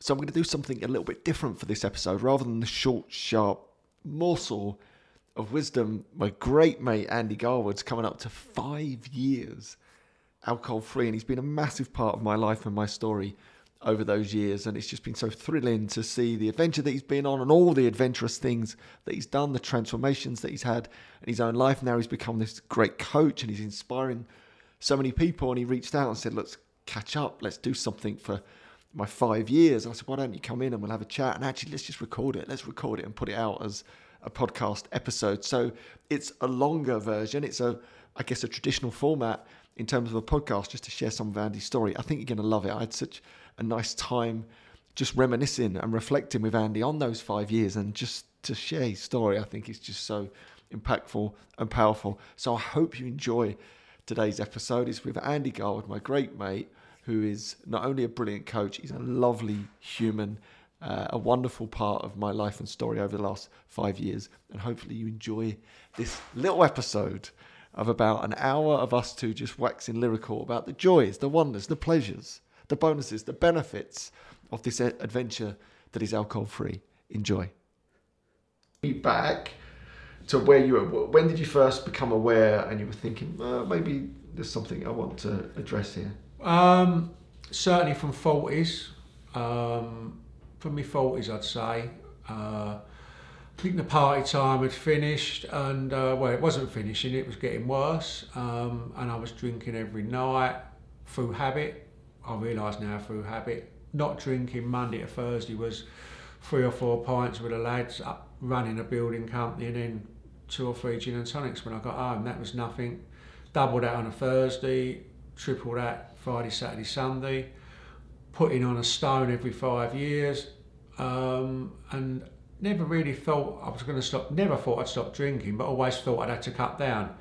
So I'm going to do something a little bit different for this episode. Rather than the short, sharp morsel of wisdom, my great mate Andy Garwood's coming up to five years alcohol free, and he's been a massive part of my life and my story over those years. And it's just been so thrilling to see the adventure that he's been on and all the adventurous things that he's done, the transformations that he's had in his own life. Now he's become this great coach and he's inspiring so many people. And he reached out and said, Let's catch up, let's do something for my five years. And I said, why don't you come in and we'll have a chat? And actually, let's just record it. Let's record it and put it out as a podcast episode. So it's a longer version. It's a, I guess, a traditional format in terms of a podcast, just to share some of Andy's story. I think you're going to love it. I had such a nice time just reminiscing and reflecting with Andy on those five years and just to share his story. I think it's just so impactful and powerful. So I hope you enjoy today's episode. It's with Andy Garwood, my great mate who is not only a brilliant coach, he's a lovely human, uh, a wonderful part of my life and story over the last five years. And hopefully, you enjoy this little episode of about an hour of us two just waxing lyrical about the joys, the wonders, the pleasures, the bonuses, the benefits of this adventure that is alcohol free. Enjoy. Be Back to where you were. When did you first become aware and you were thinking, uh, maybe there's something I want to address here? Um, certainly from forties. Um, from my forties, I'd say. Uh, I think the party time had finished, and uh, well, it wasn't finishing; it was getting worse. Um, and I was drinking every night through habit. I realise now through habit. Not drinking Monday to Thursday was three or four pints with the lads up running a building company, and then two or three gin and tonics when I got home. That was nothing. Double that on a Thursday, triple that Friday, Saturday, Sunday, putting on a stone every five years, um, and never really thought I was going to stop. Never thought I'd stop drinking, but always thought I'd had to cut down.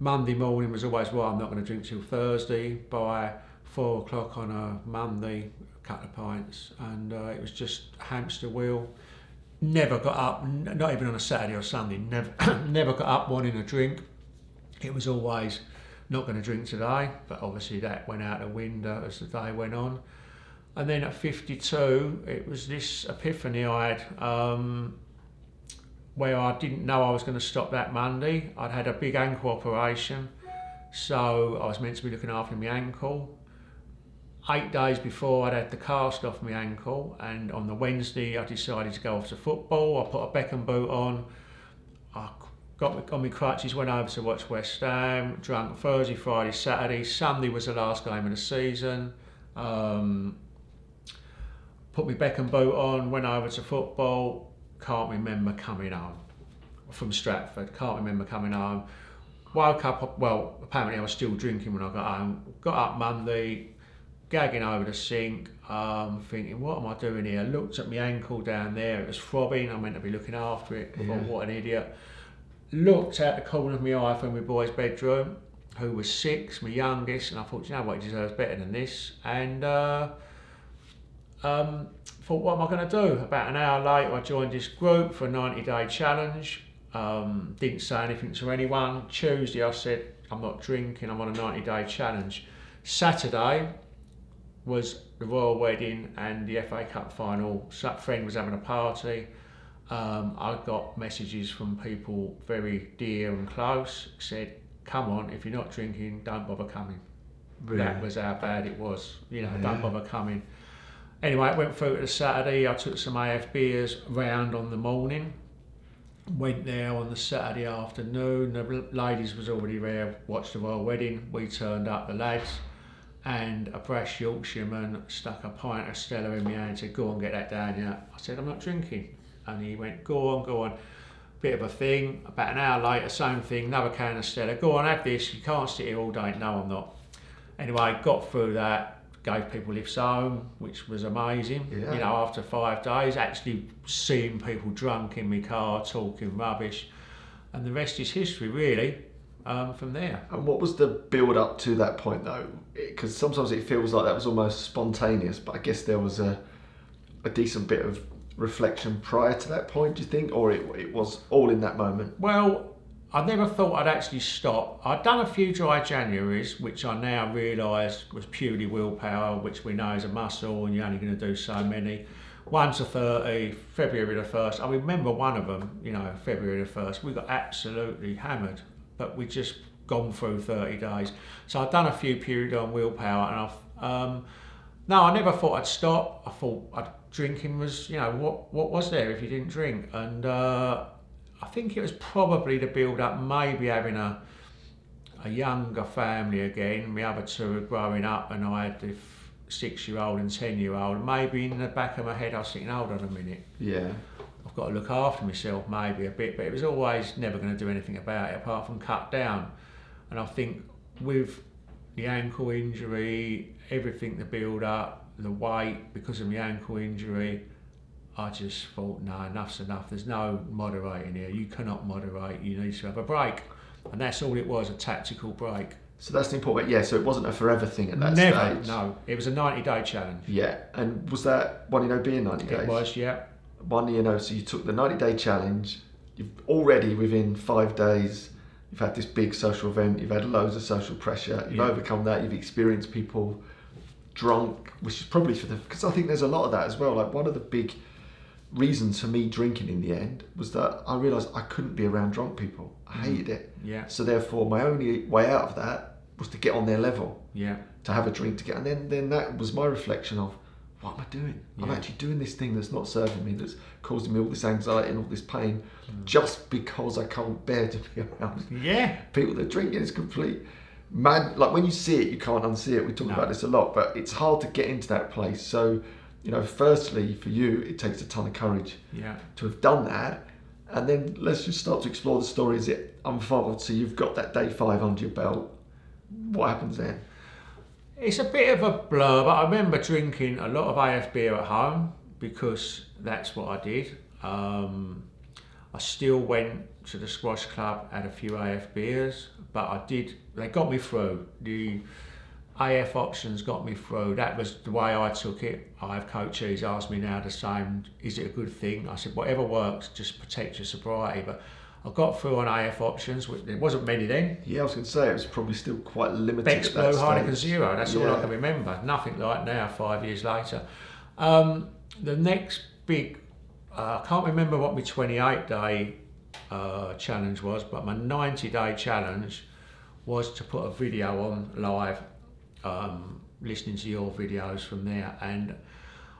Monday morning was always well. I'm not going to drink till Thursday. By four o'clock on a Monday, a couple of pints, and uh, it was just hamster wheel. Never got up, not even on a Saturday or Sunday. Never, never got up wanting a drink. It was always not going to drink today, but obviously that went out the window as the day went on. And then at 52, it was this epiphany I had um, where I didn't know I was going to stop that Monday. I'd had a big ankle operation, so I was meant to be looking after my ankle. Eight days before, I'd had the cast off my ankle, and on the Wednesday, I decided to go off to football. I put a Beckham boot on. I got me, on my crutches, went over to watch West Ham, drank Thursday, Friday, Saturday. Sunday was the last game of the season. Um, put my Beckham boot on, went over to football. Can't remember coming home from Stratford. Can't remember coming home. Woke up, well, apparently I was still drinking when I got home. Got up Monday, gagging over the sink, um, thinking, what am I doing here? Looked at my ankle down there, it was throbbing. I meant to be looking after it. Yeah. Thought, what an idiot looked out the corner of my eye from my boy's bedroom, who was six, my youngest, and I thought, you know what, he deserves better than this. And uh, um, thought, what am I going to do? About an hour later, I joined this group for a 90 day challenge. Um, didn't say anything to anyone. Tuesday, I said, I'm not drinking, I'm on a 90 day challenge. Saturday was the royal wedding and the FA Cup final. Some friend was having a party um, I got messages from people very dear and close said, "Come on, if you're not drinking, don't bother coming." Really? That was how bad it was. You know, yeah. don't bother coming. Anyway, it went through to the Saturday. I took some AF beers round on the morning. Went there on the Saturday afternoon. The ladies was already there. Watched the royal wedding. We turned up, the lads, and a brash Yorkshireman stuck a pint of Stella in my hand and said, "Go on, get that down here." I said, "I'm not drinking." And he went, go on, go on. Bit of a thing. About an hour later, same thing, another can of Stella. Go on, have this. You can't sit here all day. No, I'm not. Anyway, got through that. Gave people lifts home, which was amazing. Yeah. You know, after five days, actually seeing people drunk in my car, talking rubbish. And the rest is history, really. Um, from there. And what was the build up to that point though? Because sometimes it feels like that was almost spontaneous, but I guess there was a a decent bit of reflection prior to that point, do you think, or it, it was all in that moment? Well, I never thought I'd actually stop. I'd done a few dry Januaries, which I now realise was purely willpower, which we know is a muscle, and you're only going to do so many. One to 30, February the 1st. I remember one of them, you know, February the 1st. We got absolutely hammered, but we just gone through 30 days. So I'd done a few periods on willpower, and I've. Um, no, I never thought I'd stop. I thought I'd, drinking was, you know, what what was there if you didn't drink? And uh, I think it was probably the build up, maybe having a a younger family again. My other two were growing up, and I had the six year old and ten year old. Maybe in the back of my head, I was thinking, hold on a minute. Yeah. I've got to look after myself maybe a bit, but it was always never going to do anything about it apart from cut down. And I think with the ankle injury, everything the build up, the weight because of my ankle injury, I just thought, no, enough's enough. There's no moderating here. You cannot moderate. You need to have a break. And that's all it was, a tactical break. So that's the important. Yeah. So it wasn't a forever thing at that Never, stage. no. It was a 90 day challenge. Yeah. And was that one in being ninety days? It was, yeah. One you know. So you took the ninety day challenge. You've already within five days. You've had this big social event. You've had loads of social pressure. You've Yeah. overcome that. You've experienced people drunk, which is probably for the because I think there's a lot of that as well. Like one of the big reasons for me drinking in the end was that I realised I couldn't be around drunk people. I mm-hmm. hated it. Yeah, So therefore, my only way out of that was to get on their level, yeah, to have a drink, to get, and then then that was my reflection of what am I doing? I'm actually doing this thing that's not serving me, that's causing me all this anxiety and all this pain, Mm. just because I can't bear to be around yeah. people that are drinking. It's complete mad. Like when you see it, you can't unsee it. We talk No. about this a lot, but it's hard to get into that place. So, you know, firstly, for you, it takes a ton of courage Yeah. to have done that. And then let's just start to explore the story as it unfolds. So you've got that day five under your belt. What happens then? It's a bit of a blur, but I remember drinking a lot of AF beer at home because that's what I did. Um, I still went to the squash club, had a few AF beers, but I did. They got me through. The AF options got me through. That was the way I took it. I have coaches ask me now the same. Is it a good thing? I said whatever works, just protect your sobriety. But I got through on AF options. which- There wasn't many then. Yeah, I was going to say it was probably still quite limited. That Blue Heineken. Zero. That's all I can remember. Nothing like now, five years later. Um, the next big, uh, I can't remember what my 28 day uh, challenge was, but my 90 day challenge was to put a video on live, um, listening to your videos from there. And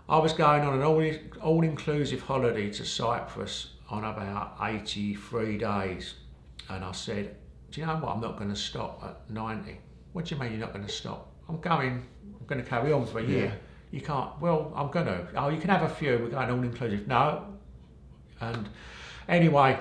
I was going on an all, all inclusive holiday to Cyprus on about 83 days. And I said, Do you know what? I'm not going to stop at 90. What do you mean you're not going to stop? I'm going, I'm going to carry on for a year. Yeah. You can't, well, I'm going to. Oh, you can have a few. We're going all inclusive. No. And anyway,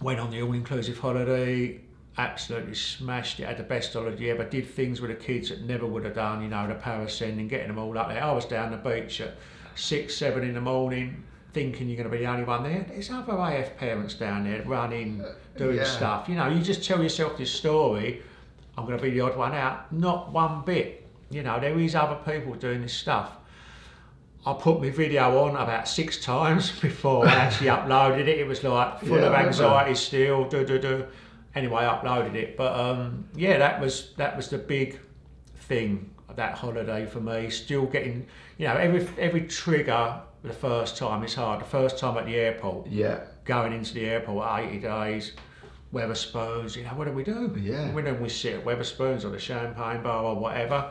went on the all inclusive holiday, absolutely smashed it, had the best holiday ever, did things with the kids that never would have done, you know, the parascending, getting them all up there. I was down the beach at six, seven in the morning, thinking you're going to be the only one there. There's other AF parents down there running, doing yeah. stuff. You know, you just tell yourself this story, I'm going to be the odd one out. Not one bit. You know, there is other people doing this stuff. I put my video on about six times before I actually uploaded it. It was like full Yeah, of anxiety still. Do do do. Anyway, I uploaded it, but um, yeah, that was that was the big thing that holiday for me. Still getting, you know, every every trigger the first time is hard. The first time at the airport, Yeah. going into the airport at 80 days, Wetherspoons, you know, what do we do? Yeah. When don't we sit at Wetherspoons or the Champagne Bar or whatever?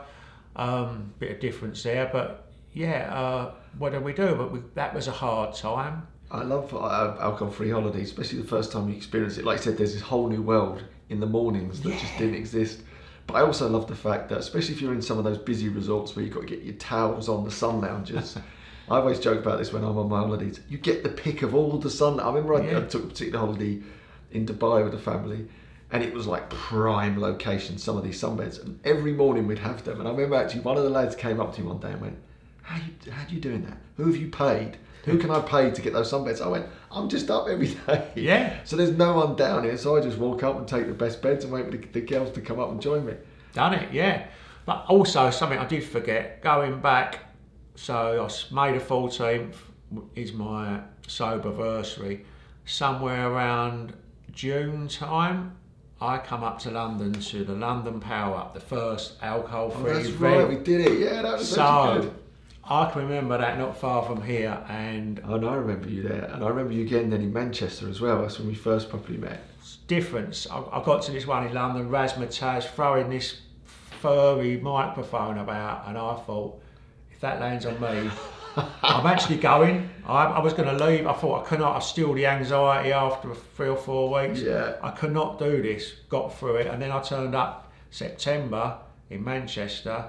Um, bit of difference there, but yeah, uh, what do we do? But we, that was a hard time. I love uh, alcohol-free holidays, especially the first time you experience it. Like I said, there's this whole new world in the mornings that just didn't exist. But I also love the fact that, especially if you're in some of those busy resorts where you've got to get your towels on the sun lounges. I always joke about this when I'm on my holidays. You get the pick of all the sun. I remember I, I took a particular holiday in Dubai with the family, and it was like prime location. Some of these sunbeds, and every morning we'd have them. And I remember actually one of the lads came up to me one day and went, "How you how you doing that? Who have you paid? Who can I pay to get those sunbeds?" I went, "I'm just up every day." Yeah. So there's no one down here, so I just walk up and take the best beds and wait for the, the girls to come up and join me. Done it, yeah. But also something I did forget, going back, so I May the 14th is my sober anniversary. Somewhere around June time, I come up to London to the London Power Up, the first alcohol-free Oh, that's event. right, we did it. Yeah, that was So good. I can remember that not far from here, and Oh, no, I remember you there, and I remember you again then in Manchester as well. That's when we first properly met. difference. I, I got to this one in London, Razzmatazz, throwing this furry microphone about, and I thought, if that lands on me, I'm actually going. I, I was going to leave. I thought I cannot. I still the anxiety after three or four weeks. Yeah. I could not do this. Got through it, and then I turned up September in Manchester,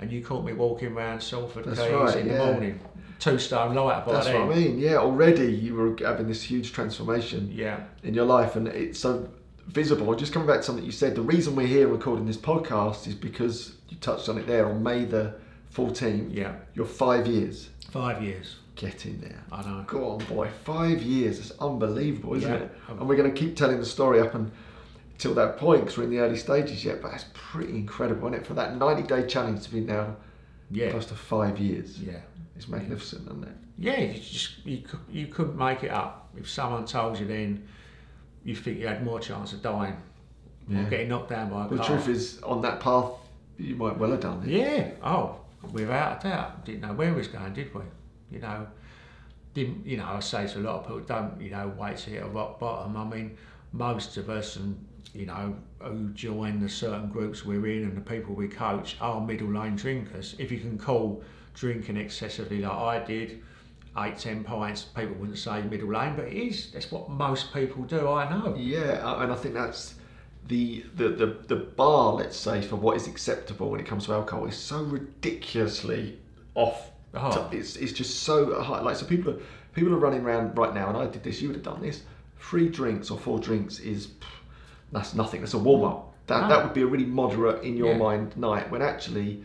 and you caught me walking around Salford That's Quays right, in yeah. the morning. Two stone light by That's then. what I mean. Yeah, already you were having this huge transformation Yeah. in your life, and it's so visible. Just coming back to something you said, the reason we're here recording this podcast is because you touched on it there on May the 14th. Yeah. You're five years. Five years. Get in there. I know. Go on, boy. Five years. It's unbelievable, isn't Yeah. it? And we're going to keep telling the story up until that point because we're in the early stages yet. But it's pretty incredible, isn't it? For that 90 day challenge to be now Yeah. close to five years. Yeah. It's magnificent, isn't it? Yeah, you just you cou- you couldn't make it up. If someone told you then, you think you had more chance of dying Yeah. or getting knocked down by a The truth is, on that path, you might well have done it. Yeah. Oh, without a doubt. Didn't know where we was going, did we? You know, didn't you know? I say to a lot of people, don't you know, wait to hit a rock bottom. I mean, most of us and you know who join the certain groups we're in and the people we coach are middle lane drinkers. If you can call drinking excessively like I did. Eight, ten pints, people wouldn't say middle lane, but it is. That's what most people do. I know. Yeah, and I think that's the, the the the bar, let's say, for what is acceptable when it comes to alcohol is so ridiculously off. Oh. It's, it's just so high. Like so, people are people are running around right now, and I did this. You would have done this. Three drinks or four drinks is pff, that's nothing. That's a warm up. That that ah. would be a really moderate in your Yeah. mind night. When actually,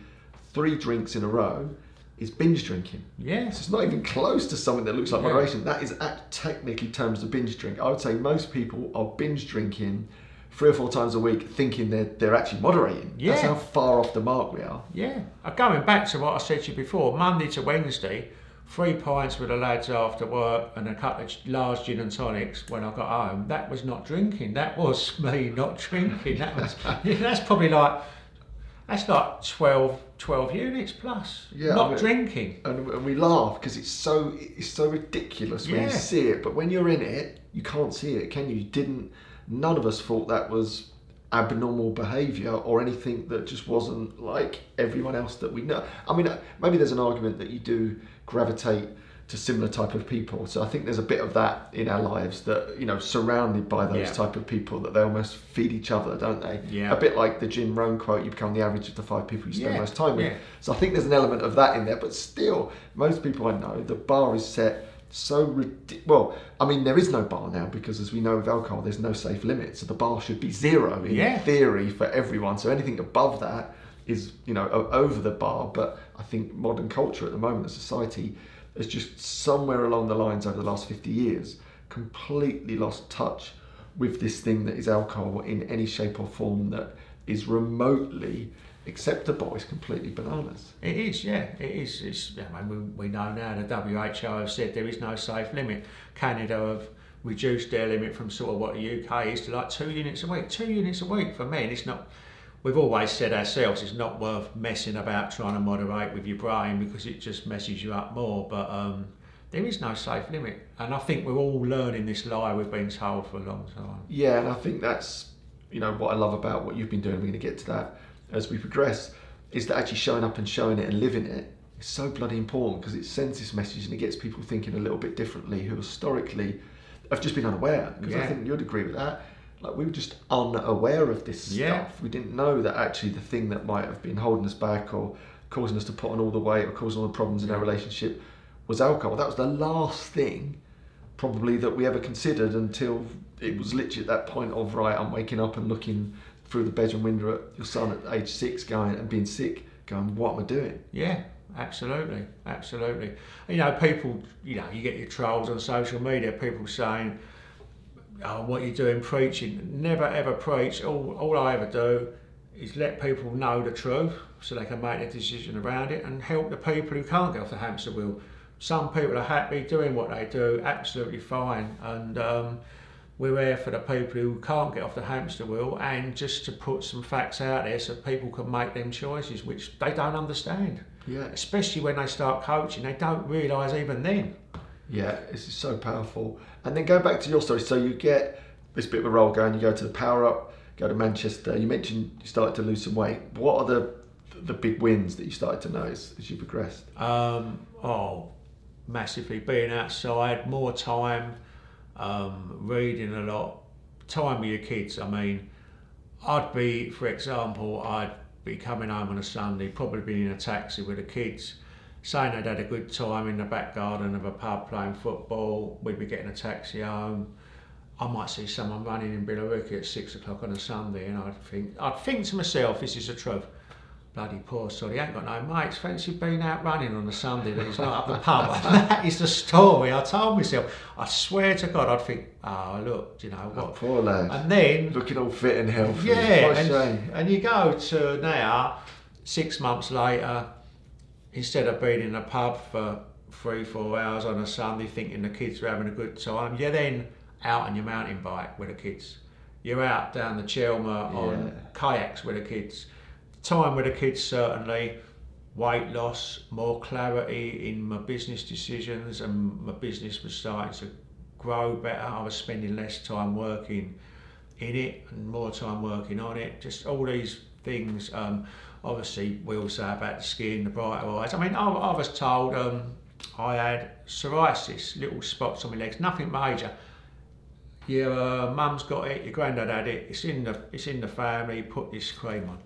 three drinks in a row is binge drinking. Yes. So it's not even close to something that looks like Yeah. moderation. That is at technically terms of binge drink. I would say most people are binge drinking three or four times a week, thinking they're they're actually moderating. That's how far off the mark we are. Yeah, going back to what I said to you before, Monday to Wednesday, three pints with the lads after work and a couple of large gin and tonics when I got home. That was not drinking. That was me not drinking. That was that's probably like that's like 12, 12 units plus. Yeah, I not mean- drinking. And, and we laugh because it's so it's so ridiculous when you see it, but when you're in it, you can't see it, can you? You didn't. None of us thought that was abnormal behaviour or anything that just wasn't like everyone else that we know. I mean, maybe there's an argument that you do gravitate to similar type of people. So I think there's a bit of that in our lives that you know, surrounded by those Yeah. type of people, that they almost feed each other, don't they? Yeah. A bit like the Jim Rohn quote: "You become the average of the five people you spend Yeah, most time with." yeah. So I think there's an element of that in there, but still, most people I know, the bar is set so well. I mean, there is no bar now because, as we know, with alcohol, there's no safe limit. So the bar should be zero in Yeah. theory for everyone. So anything above that is, you know, over the bar. But I think modern culture at the moment, the society, has just somewhere along the lines over the last 50 years completely lost touch with this thing that is alcohol in any shape or form that is remotely acceptable. is completely bananas. It is, yeah, it is. It's, I mean, we, we know now the WHO have said there is no safe limit. Canada have reduced their limit from sort of what the UK is to like two units a week. Two units a week for men. It's not. We've always said ourselves it's not worth messing about trying to moderate with your brain because it just messes you up more. But um, there is no safe limit, and I think we're all learning this lie we've been told for a long time. Yeah, and I think that's you know what I love about what you've been doing. We're going to get to that as we progress. Is that actually showing up and showing it and living it is so bloody important because it sends this message and it gets people thinking a little bit differently who historically have just been unaware. Because I think you'd agree with that. Like we were just unaware of this Yeah. stuff. We didn't know that actually the thing that might have been holding us back or causing us to put on all the weight or causing all the problems in our relationship was alcohol. That was the last thing probably that we ever considered until it was literally at that point of right i'm waking up and looking through the bedroom window at your son at age six going and being sick going what am i doing Yeah, absolutely, absolutely. You know, people, you know, you get your trolls on social media, people saying, oh, what you doing preaching? Never ever preach. All, all I ever do is let people know the truth so they can make a decision around it and help the people who can't get off the hamster wheel. Some people are happy doing what they do, absolutely fine. And, um, we're there for the people who can't get off the hamster wheel and just to put some facts out there so people can make them choices, which they don't understand. Yeah. Especially when they start coaching, they don't realise even then. Yeah, this is so powerful. And then go back to your story. So you get this bit of a roll going. You go to the Power Up, go to Manchester. You mentioned you started to lose some weight. What are the the big wins that you started to notice as you progressed? Um, oh, massively. Being outside, more time, um, reading a lot, time with your kids. I mean, I'd be, for example, I'd be coming home on a Sunday, probably be in a taxi with the kids, saying they'd had a good time in the back garden of a pub playing football. We'd be getting a taxi home. I might see someone running in Billericay at six o'clock on a Sunday, and I'd think, I'd think to myself, this is the truth bloody poor sod, he ain't got no mates. Fancy being out running on a Sunday that he's not at the pub. that is the story. I told myself, I swear to God, I'd think, oh, look, you know what? Oh, poor lad. And then, Looking all fit and healthy. yeah, What and, and you go to now, six months later, instead of being in a pub for three, four hours on a Sunday thinking the kids are having a good time, you're then out on your mountain bike with the kids. You're out down the Chelmer on Yeah. kayaks with the kids. Time with the kids, certainly. Weight loss, more clarity in my business decisions, and my business was starting to grow better. I was spending less time working in it and more time working on it. Just all these things. Um, obviously, we all say about the skin, the brighter eyes. I mean, I, I was told um, I had psoriasis, little spots on my legs, nothing major. Your uh, mum's got it, your granddad had it. It's in the it's in the family. Put this cream on.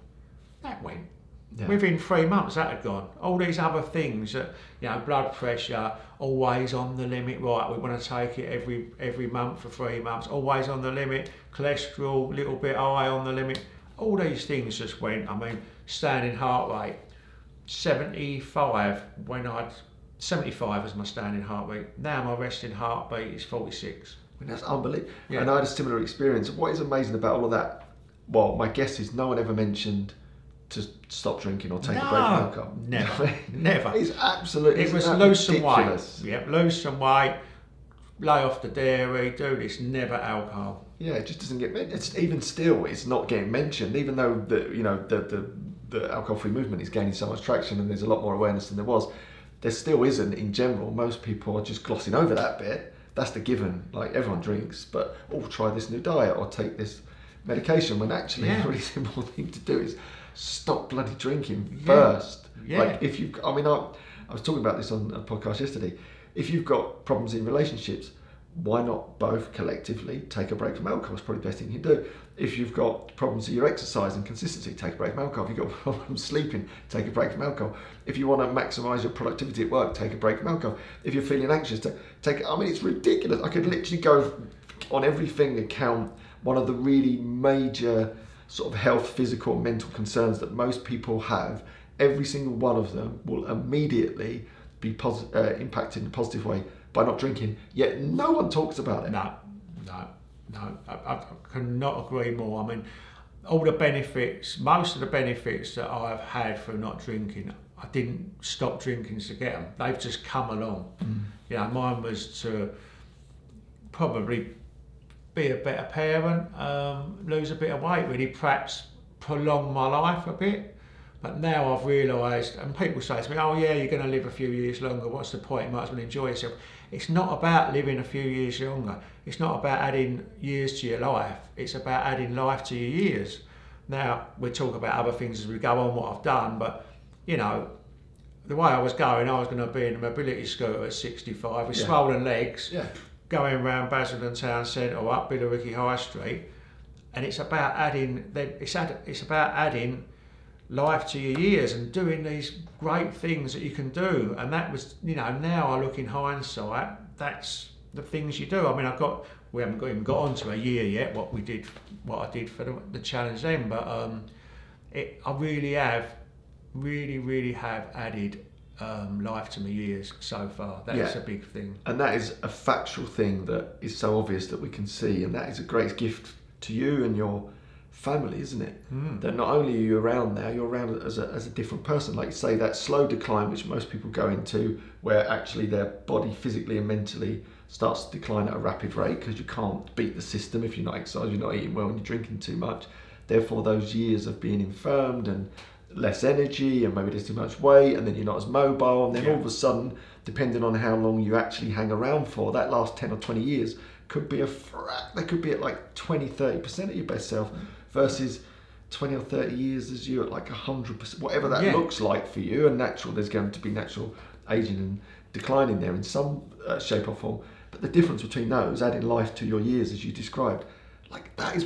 That went. Yeah. Within three months, that had gone. All these other things, that, you know, blood pressure, always on the limit. Right, we want to take it every every month for three months. Always on the limit. Cholesterol, little bit high on the limit. All these things just went. I mean, standing heart rate, seventy five when I'd seventy five was my standing heart rate. Now my resting heartbeat is forty six. I mean, that's unbelievable. Yeah. And I had a similar experience. What is amazing about all of that? Well, my guess is no one ever mentioned to stop drinking or take a break from alcohol. never, never. It's absolutely. It was isn't that lose some ridiculous? weight. Yep, lose some weight, lay off the dairy, do this, never alcohol. Yeah, it just doesn't get. It's even still, it's not getting mentioned. Even though the you know the the, the alcohol-free movement is gaining so much traction and there's a lot more awareness than there was, there still isn't in general. Most people are just glossing over that bit. That's the given. Like everyone drinks, but oh, try this new diet or take this medication. When actually, Yeah. a really simple thing to do is stop bloody drinking first. Yeah. Like if you, I mean, I, I was talking about this on a podcast yesterday. If you've got problems in relationships, why not both collectively take a break from alcohol? It's probably the best thing you can do. If you've got problems with your exercise and consistency, take a break from alcohol. If you've got problems sleeping, take a break from alcohol. If you want to maximise your productivity at work, take a break from alcohol. If you're feeling anxious, ta- take. I mean, it's ridiculous. I could literally go on every finger count one of the really major sort of health, physical, mental concerns that most people have. Every single one of them will immediately be posi- uh, impacted in a positive way by not drinking. Yet no one talks about it. No, no, no. I, I cannot agree more. I mean, all the benefits, most of the benefits that I've had from not drinking, I didn't stop drinking to get them. They've just come along. You know, mine was to probably be a better parent, um, lose a bit of weight, really, perhaps prolong my life a bit. But now I've realised, and people say to me, "Oh yeah, you're going to live a few years longer. What's the point? You might as well enjoy yourself." It's not about living a few years longer. It's not about adding years to your life. It's about adding life to your years. Now we talk about other things as we go on, what I've done, but you know, the way I was going, I was going to be in a mobility scooter at 65 with Yeah. swollen legs Yeah. Going around Basildon Town Centre or up Billericay High Street, and it's about adding. It's it's about adding life to your years and doing these great things that you can do. And that was, you know, now I look in hindsight, that's the things you do. I mean, I've got. We haven't even got on to a year yet. What we did, what I did for the, the challenge then, but um, it, I really have, really, really have added um, life to my years so far. That's Yeah. a big thing. And that is a factual thing that is so obvious that we can see, and that is a great gift to you and your family, isn't it? Mm. That not only are you around now, you're around as a, as a different person. Like you say, that slow decline, which most people go into, where actually their body physically and mentally starts to decline at a rapid rate because you can't beat the system if you're not exercising, you're not eating well, and you're drinking too much. Therefore, those years of being infirmed and less energy, and maybe there's too much weight, and then you're not as mobile, and then Yeah. all of a sudden, depending on how long you actually hang around for, that last 10 or 20 years could be a frac, they could be at like 20, 30% of your best self versus 20 or 30 years as you at like 100%, whatever that Yeah. looks like for you. And natural, there's going to be natural aging and declining there in some uh, shape or form. But the difference between those, adding life to your years as you described, like that is,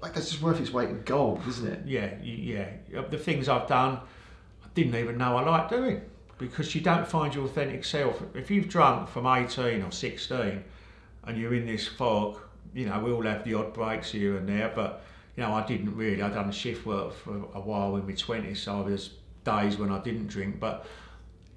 like that's just worth its weight in gold, isn't it? Yeah, yeah. The things I've done, I didn't even know I liked doing because you don't find your authentic self. If you've drunk from 18 or 16 and you're in this fog, you know, we all have the odd breaks here and there, but, you know, I didn't really. I'd done shift work for a while in my 20s, so there's days when I didn't drink, but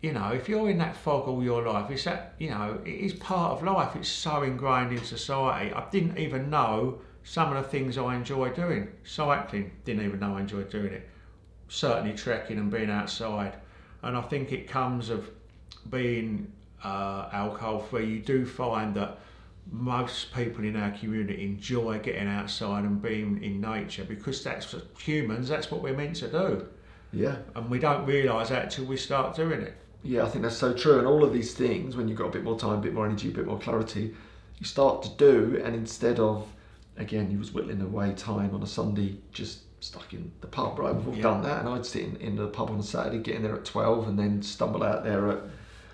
you know, if you're in that fog all your life, it's that, you know, it is part of life. It's so ingrained in society. I didn't even know some of the things I enjoy doing. Cycling, didn't even know I enjoyed doing it. Certainly trekking and being outside. And I think it comes of being uh, alcohol free. You do find that most people in our community enjoy getting outside and being in nature because that's humans, that's what we're meant to do. Yeah. And we don't realise that till we start doing it. Yeah, I think that's so true. And all of these things, when you've got a bit more time, a bit more energy, a bit more clarity, you start to do. And instead of, again, he was whittling away time on a Sunday, just stuck in the pub, right? We've all Yeah. done that. And I'd sit in, in the pub on a Saturday, get in there at 12 and then stumble out there at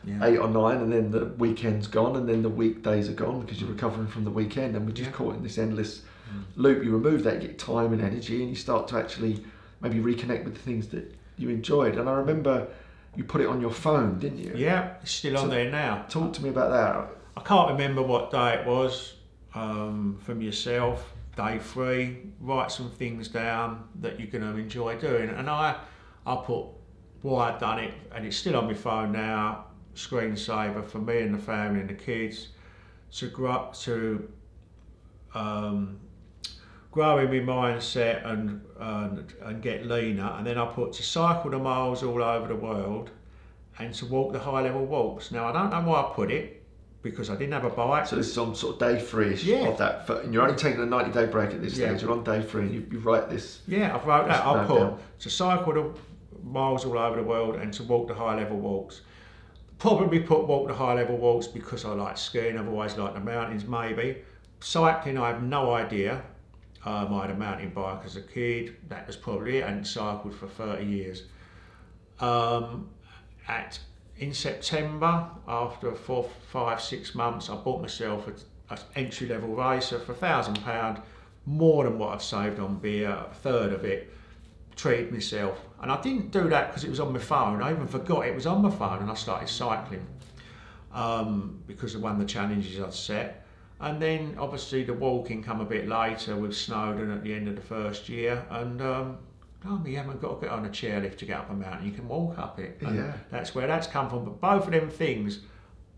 Yeah. eight or nine. And then the weekend's gone and then the weekdays are gone because you're mm. recovering from the weekend. And we're just Yeah. caught in this endless mm. loop. You remove that, you get time and energy, and you start to actually maybe reconnect with the things that you enjoyed. And I remember you put it on your phone, didn't you? Yeah, it's still on there now. Talk to me about that. I can't remember what day it was um, from yourself, day three. Write some things down that you're going to enjoy doing. And I, I put why I've done it, and it's still on my phone now. Screensaver for me and the family and the kids to grow to um, grow in my mindset and, and and get leaner. And then I put to cycle the miles all over the world and to walk the high level walks. Now I don't know why I put it because I didn't have a bike. So this is on sort of day three Yeah. of that, and you're only taking a 90 day break at this Yeah. stage. You're on day three, and you, you write this. Yeah, I've wrote that. I'll put down. to cycle the miles all over the world and to walk the high level walks. Probably put walk the high level walks because I like skiing. I've always liked the mountains. Maybe cycling. I have no idea. Um, I had a mountain bike as a kid. That was probably it. And cycled for thirty years. Um, at in September, after four, five, six months, I bought myself an entry level racer for a thousand pound, more than what I've saved on beer, a third of it. Treated myself, and I didn't do that because it was on my phone. I even forgot it was on my phone, and I started cycling um, because of one of the challenges I'd set. And then obviously the walking come a bit later with Snowdon at the end of the first year, and um, oh, you haven't got to get on a chairlift to get up a mountain. You can walk up it. And Yeah. That's where that's come from. But both of them things,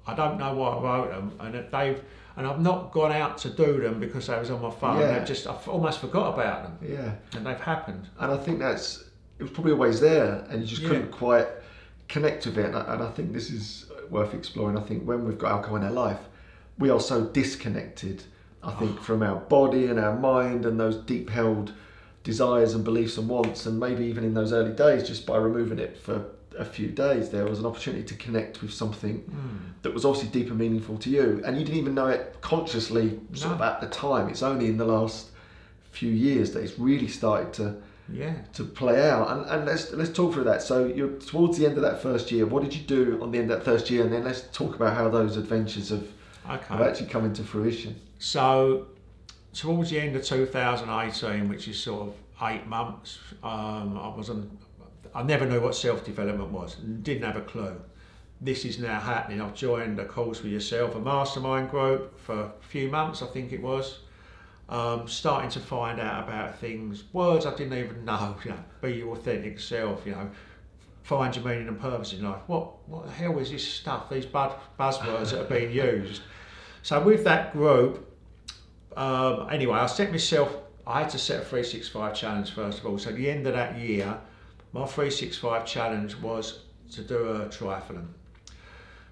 I don't know why I wrote them, and they've and I've not gone out to do them because they was on my phone. Yeah. They've just I've almost forgot about them, Yeah. and they've happened. And I think that's, it was probably always there, and you just Yeah. couldn't quite connect with it. And I, and I think this is worth exploring. I think when we've got alcohol in our life, we are so disconnected, I think, ah. from our body and our mind and those deep held desires and beliefs and wants. And maybe even in those early days, just by removing it for a few days, there was an opportunity to connect with something hmm. that was obviously deep and meaningful to you. And you didn't even know it consciously, sort of at the time. It's only in the last few years that it's really started to Yeah. to play out. And, and let's let's talk through that. So you're towards the end of that first year. What did you do on the end of that first year? And then let's talk about how those adventures have, have actually come into fruition. So, towards the end of 2018, which is sort of eight months, um, I wasn't. I never knew what self development was. Didn't have a clue. This is now happening. I've joined a course with yourself, a mastermind group for a few months, I think it was. Um, starting to find out about things, words I didn't even know. You know, be your authentic self. You know, find your meaning and purpose in life. What what the hell is this stuff? These buzz, buzzwords that are being used. So with that group, um, anyway, I set myself I had to set a 365 challenge first of all. So at the end of that year, my 365 challenge was to do a triathlon.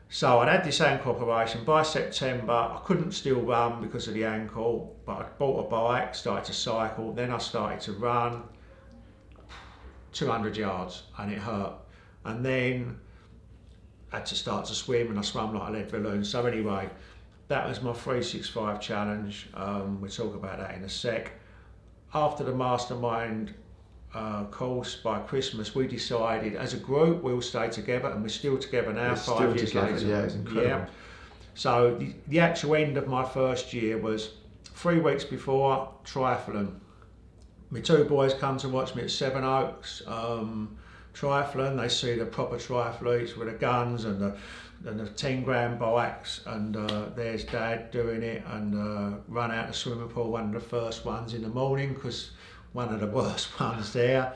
So I'd had this ankle operation. By September, I couldn't still run because of the ankle, but I bought a bike, started to cycle. Then I started to run 200 yards, and it hurt. And then I had to start to swim, and I swam like a lead balloon. So anyway, that was my 365 challenge. Um, we'll talk about that in a sec. After the mastermind uh, course by Christmas, we decided as a group we'll stay together, and we're still together now. We're five still years together, later. yeah, it's incredible. Yeah. So the, the actual end of my first year was three weeks before triathlon. My two boys come to watch me at Sevenoaks um, triathlon. They see the proper triathletes with the guns and the and the 10 grand bikes and uh, there's dad doing it and uh, run out the swimming pool one of the first ones in the morning because one of the worst ones there.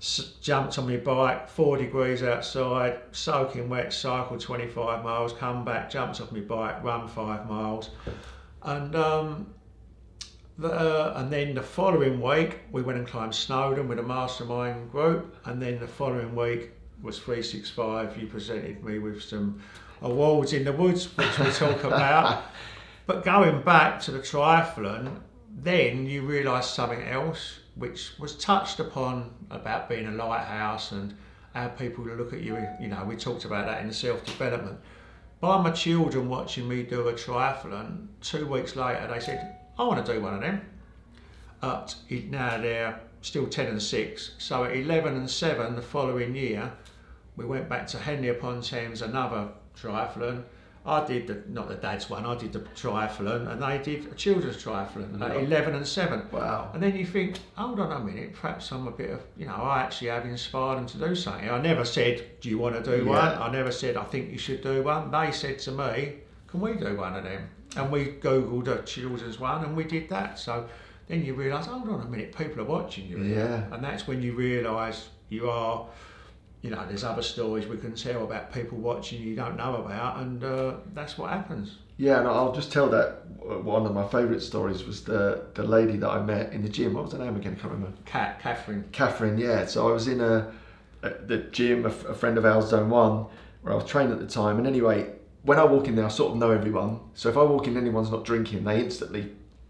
S- jumped on my bike four degrees outside soaking wet cycled 25 miles come back jumped off my bike run five miles. And um, the, uh, and then the following week we went and climbed Snowdon with a mastermind group and then the following week was 365 you presented me with some awards in the woods which we'll talk about. But going back to the triathlon then you realise something else which was touched upon about being a lighthouse and how people look at you you know we talked about that in self-development. By my children watching me do a triathlon two weeks later they said I want to do one of them. At now they're still 10 and 6 so at 11 and 7 the following year we went back to Henley upon Thames another triathlon I did the not the dad's one I did the triathlon and they did a children's triathlon at Yeah. 11 and 7 Wow. and then you think hold on a minute perhaps I'm a bit of you know I actually have inspired them to do something I never said do you want to do Yeah. one I never said I think you should do one they said to me can we do one of them and we googled a children's one and we did that so then you realise hold on a minute people are watching you Yeah. and that's when you realise you are you know there's other stories we can tell about people watching you don't know about and uh, that's what happens Yeah, and I'll just tell that uh, one of my favourite stories was the the lady that I met in the gym. What was her name again? I can't remember. Cat Catherine Catherine, yeah. So I was in a, at the gym, a, f- a friend of ours, Zone One, where I was training at the time. And anyway, when I walk in there, I sort of know everyone. So if I walk in, and anyone's not drinking, they instantly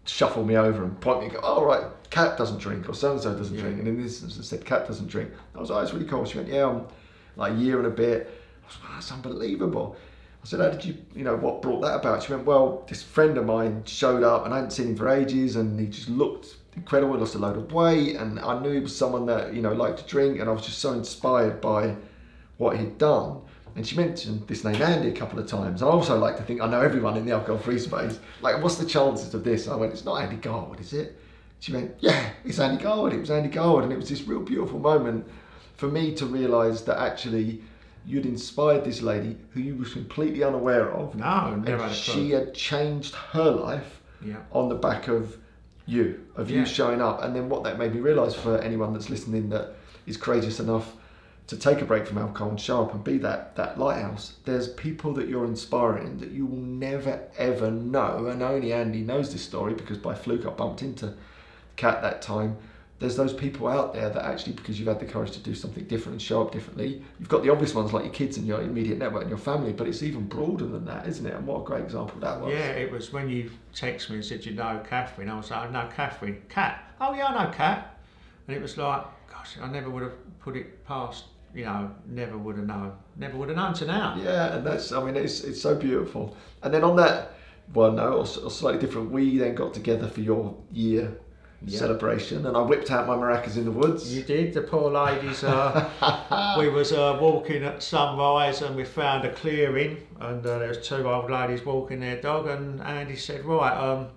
shuffle me over and point me and go, "Oh right, Cat doesn't drink, or so and so doesn't Yeah. drink." And in this instance, said, "Cat doesn't drink." I was like, "Oh, "It's really cool." She went, "Yeah, I'm like a year and a bit." I was like, "That's unbelievable." I said, "How did you, you know, what brought that about?" She went, "Well, this friend of mine showed up, and I hadn't seen him for ages, and he just looked incredible. He lost a load of weight, and I knew he was someone that you know liked to drink, and I was just so inspired by what he'd done." And she mentioned this name Andy a couple of times. I also like to think I know everyone in the alcohol-free space. Like, what's the chances of this? I went, "It's not Andy Garwood, is it?" She went, "Yeah, it's Andy Garwood. It was Andy Garwood," and it was this real beautiful moment for me to realise that actually you'd inspired this lady who you was completely unaware of. no never had she had changed her life yeah on the back of you, of you showing up. And then what that made me realise for anyone that's listening that is courageous enough to take a break from alcohol and show up and be that that lighthouse. There's people that you're inspiring that you will never ever know. And only Andy knows this story because by fluke I bumped into Cat that time. There's those people out there that actually, because you've had the courage to do something different and show up differently, you've got the obvious ones like your kids and your immediate network and your family, but it's even broader than that, isn't it? And what a great example that was. Yeah, it was when you text me and said you know Catherine. I was like, no, Catherine. Cat. Oh yeah, I know Cat. And it was like, gosh, I never would have put it past. You know, never would have known. Never would have known to now. Yeah, and that's I mean it's it's so beautiful. And then on that one note, or, slightly different, we then got together for your year Yeah. celebration, and I whipped out my maracas in the woods. You did. The poor ladies. Uh, we was uh, walking at sunrise and we found a clearing, and uh, there was two old ladies walking their dog. And Andy said, "Right." Um,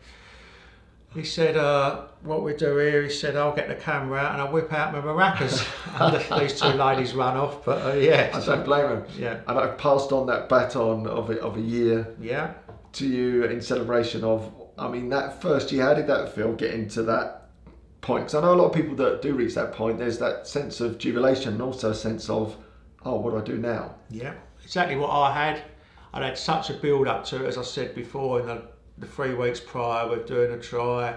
he said, uh, "What we do here?" He said, "I'll get the camera out and I'll whip out my maracas." and the- these two ladies ran off. But uh, yeah, I don't blame him. yeah, And I've passed on that baton of a, of a year yeah. to you in celebration of. I mean, that first year, how did that feel? Getting to that point, because I know a lot of people that do reach that point. There's that sense of jubilation, and also a sense of, oh, what do I do now? Yeah, exactly what I had. I'd had such a build up to it, as I said before, in the, the three weeks prior with doing a try.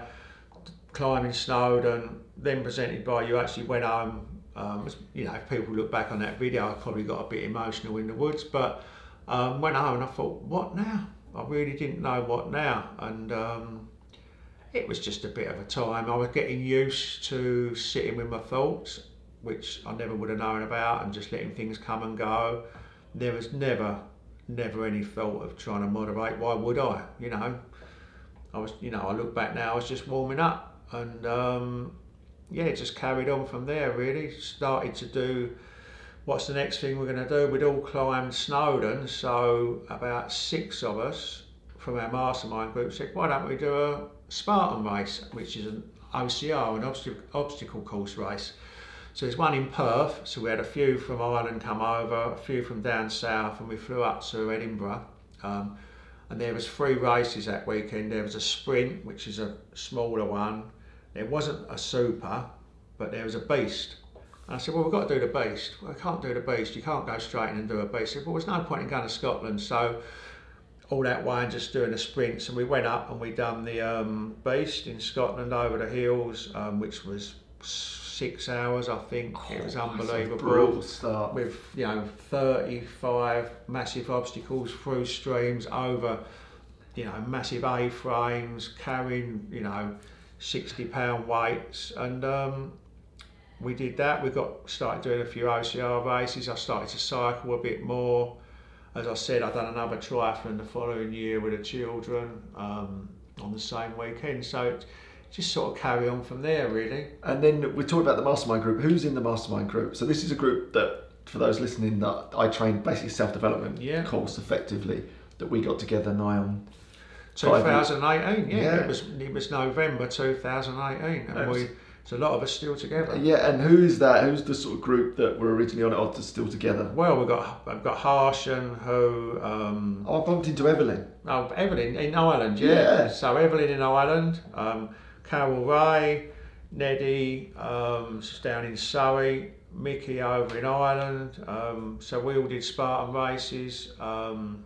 climbing Snowdon, then presented by you. Actually went home. Um, you know, if people look back on that video, I probably got a bit emotional in the woods. But um, went home and I thought, what now? I really didn't know what now, and um, it was just a bit of a time. I was getting used to sitting with my thoughts, which I never would have known about, and just letting things come and go. There was never, never any thought of trying to moderate. Why would I? You know, I was, you know, I look back now, I was just warming up, and um, yeah, just carried on from there. Really started to do. What's the next thing we're going to do? We'd all climbed Snowdon, so about six of us from our mastermind group said, "Why don't we do a Spartan race, which is an OCR, an obstacle, obstacle course race?" So there's one in Perth. So we had a few from Ireland come over, a few from down south, and we flew up to Edinburgh. Um, and there was three races that weekend. There was a sprint, which is a smaller one. There wasn't a super, but there was a beast. And I said, well, we've got to do the beast. Well, I can't do the beast. You can't go straight in and do a beast. I said, well, there's no point in going to Scotland. So all that way and just doing the sprints. And we went up and we done the um, beast in Scotland over the hills, um, which was six hours, I think. Oh, it was unbelievable. brutal start. With, you know, 35 massive obstacles through streams over, you know, massive A-frames, carrying, you know, 60 pound weights. And um, we did that. We got started doing a few OCR races. I started to cycle a bit more. As I said, I've done another triathlon the following year with the children um, on the same weekend. So just sort of carry on from there, really. And then we're talking about the mastermind group. Who's in the mastermind group? So this is a group that, for those listening, that I trained basically self development yeah. course effectively that we got together nigh on. 2018, yeah, yeah, It was it was November 2018, and we. So a lot of us still together. Yeah, and who is that? Who's the sort of group that were originally on it, or still together? Well, we've got I've got Harshan, who. Um, oh, I bumped into Evelyn. Oh, Evelyn in Ireland, yeah. yeah. So Evelyn in Ireland. Um, Carol Ray, Neddy, um, down in Surrey, Mickey over in Ireland. Um, so we all did Spartan races. Um,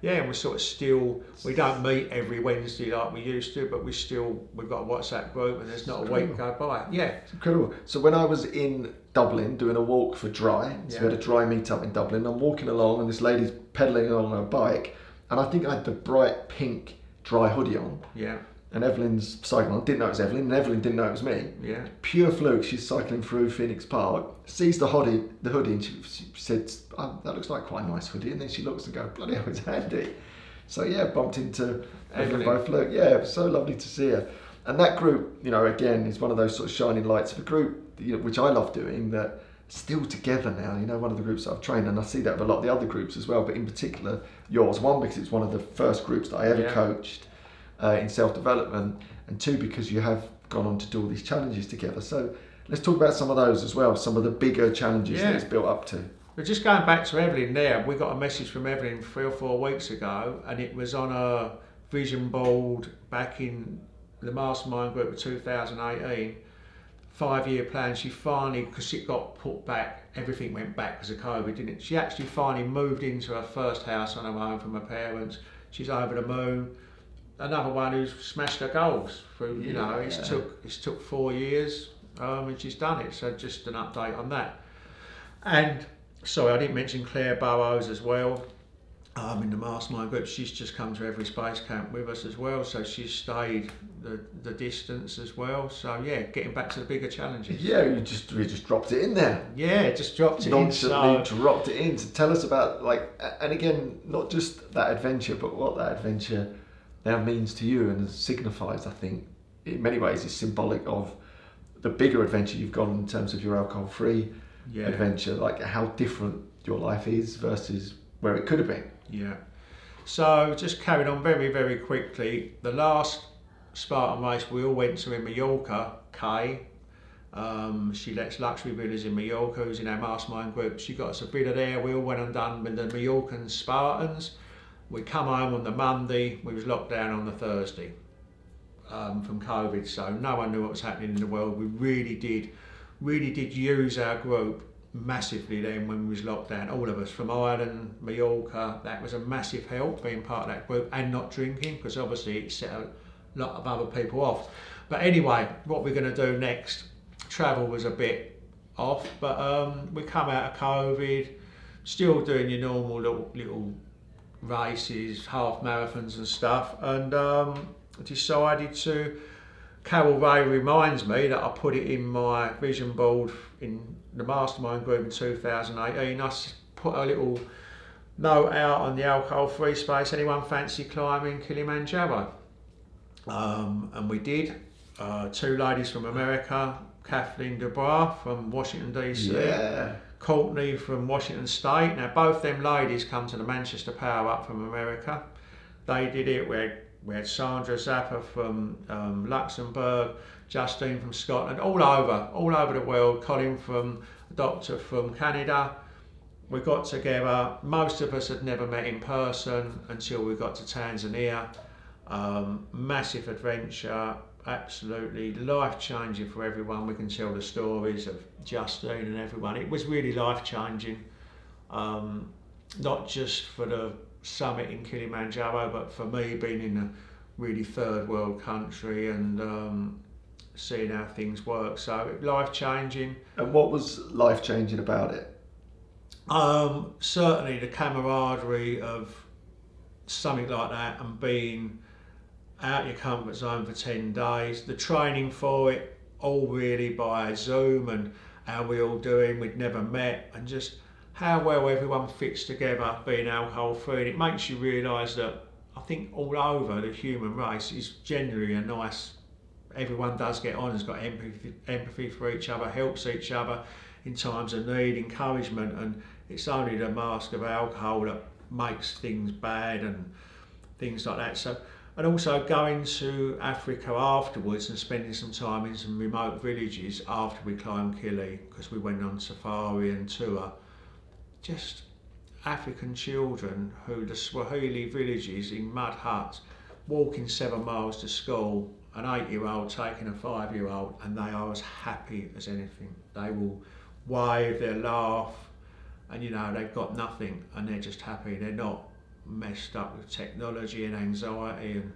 yeah, and we're sort of still, we don't meet every Wednesday like we used to, but we still, we've got a WhatsApp group and there's not a week go by. Yeah. It's incredible. So when I was in Dublin doing a walk for Dry, so yeah. we had a Dry meet up in Dublin, I'm walking along and this lady's pedaling along on her bike, and I think I had the bright pink Dry hoodie on. Yeah and Evelyn's cycling Didn't know it was Evelyn, and Evelyn didn't know it was me. Yeah. Pure fluke. She's cycling through Phoenix Park, sees the hoodie, the hoodie, and she, she said, oh, "That looks like quite a nice hoodie." And then she looks and goes, "Bloody hell, it's Andy." So yeah, bumped into Evelyn by fluke. Yeah, it was so lovely to see her. And that group, you know, again, is one of those sort of shining lights of a group, you know, which I love doing. That still together now. You know, one of the groups I've trained, and I see that with a lot of the other groups as well. But in particular, yours. One because it's one of the first groups that I ever yeah. coached uh, in self development, and two, because you have gone on to do all these challenges together. So let's talk about some of those as well, some of the bigger challenges yeah. that it's built up to. But just going back to Evelyn there, we got a message from Evelyn three or four weeks ago, and it was on a vision board back in the mastermind group of 2018. Five year plan. She finally, because it got put back, everything went back because of COVID, didn't it? She actually finally moved into her first house on her own from her parents. She's over the moon another one who's smashed her goals. Through, you know, it's took it's took four years, um, and she's done it. So just an update on that. And sorry, I didn't mention Claire Burrows as well. Um, in the mastermind group, she's just come to Everest Base Camp with us as well. So she's stayed the, the distance as well. So yeah, getting back to the bigger challenges. Yeah, you just we just dropped it in there. Yeah, just dropped it Nonchalantly in. So. dropped it in to tell us about like, and again, not just that adventure, but what that adventure now means to you and signifies, I think, in many ways is symbolic of the bigger adventure you've gone in terms of your alcohol free yeah. adventure, like how different your life is versus where it could have been. Yeah. So just carried on very, very quickly. The last Spartan race we all went to in Mallorca, Kay. Um, she lets luxury villas in Mallorca, who's in our mastermind group. She got us a villa there. We all went and done with the Mallorcan Spartans we come home on the Monday, we was locked down on the Thursday um, from COVID, so no one knew what was happening in the world. We really did, really did use our group massively then when we was locked down. All of us from Ireland, Mallorca, that was a massive help being part of that group and not drinking because obviously it set a, lot of other people off. But anyway, what we're going to do next, travel was a bit off, but um, we come out of COVID, still doing your normal little, little races, half marathons and stuff, and um, decided to. Carol Ray reminds me that I put it in my vision board in the mastermind group in 2018. I put a little note out on the alcohol free space. Anyone fancy climbing Kilimanjaro? Um, and we did. Uh, two ladies from America, Kathleen Dubois from Washington DC, Yeah. Courtney from Washington State. Now both them ladies come to the Manchester Power Up from America. They did it. We had, Sandra Zappa from um, Luxembourg, Justine from Scotland, all over, all over the world. Colin from a doctor from Canada. We got together. Most of us had never met in person until we got to Tanzania. Um, massive adventure, absolutely life changing for everyone. We can tell the stories of Justine and everyone. It was really life changing, um, not just for the summit in Kilimanjaro, but for me being in a really third world country and um, seeing how things work. So life changing. And what was life changing about it? Um, certainly the camaraderie of something like that and being out your comfort zone for 10 days, the training for it all really by Zoom and how we all doing, we'd never met, and just how well everyone fits together being alcohol free. And it makes you realise that I think all over the human race is generally a nice, everyone does get on, has got empathy, empathy for each other, helps each other in times of need, encouragement, and it's only the mask of alcohol that makes things bad and things like that. So, and also going to Africa afterwards and spending some time in some remote villages after we climbed Kili because we went on safari and tour. Just African children who the Swahili villages in mud huts walking seven miles to school, an eight year old taking a five year old, and they are as happy as anything. They will wave, they laugh, and you know they've got nothing and they're just happy. They're not messed up with technology and anxiety and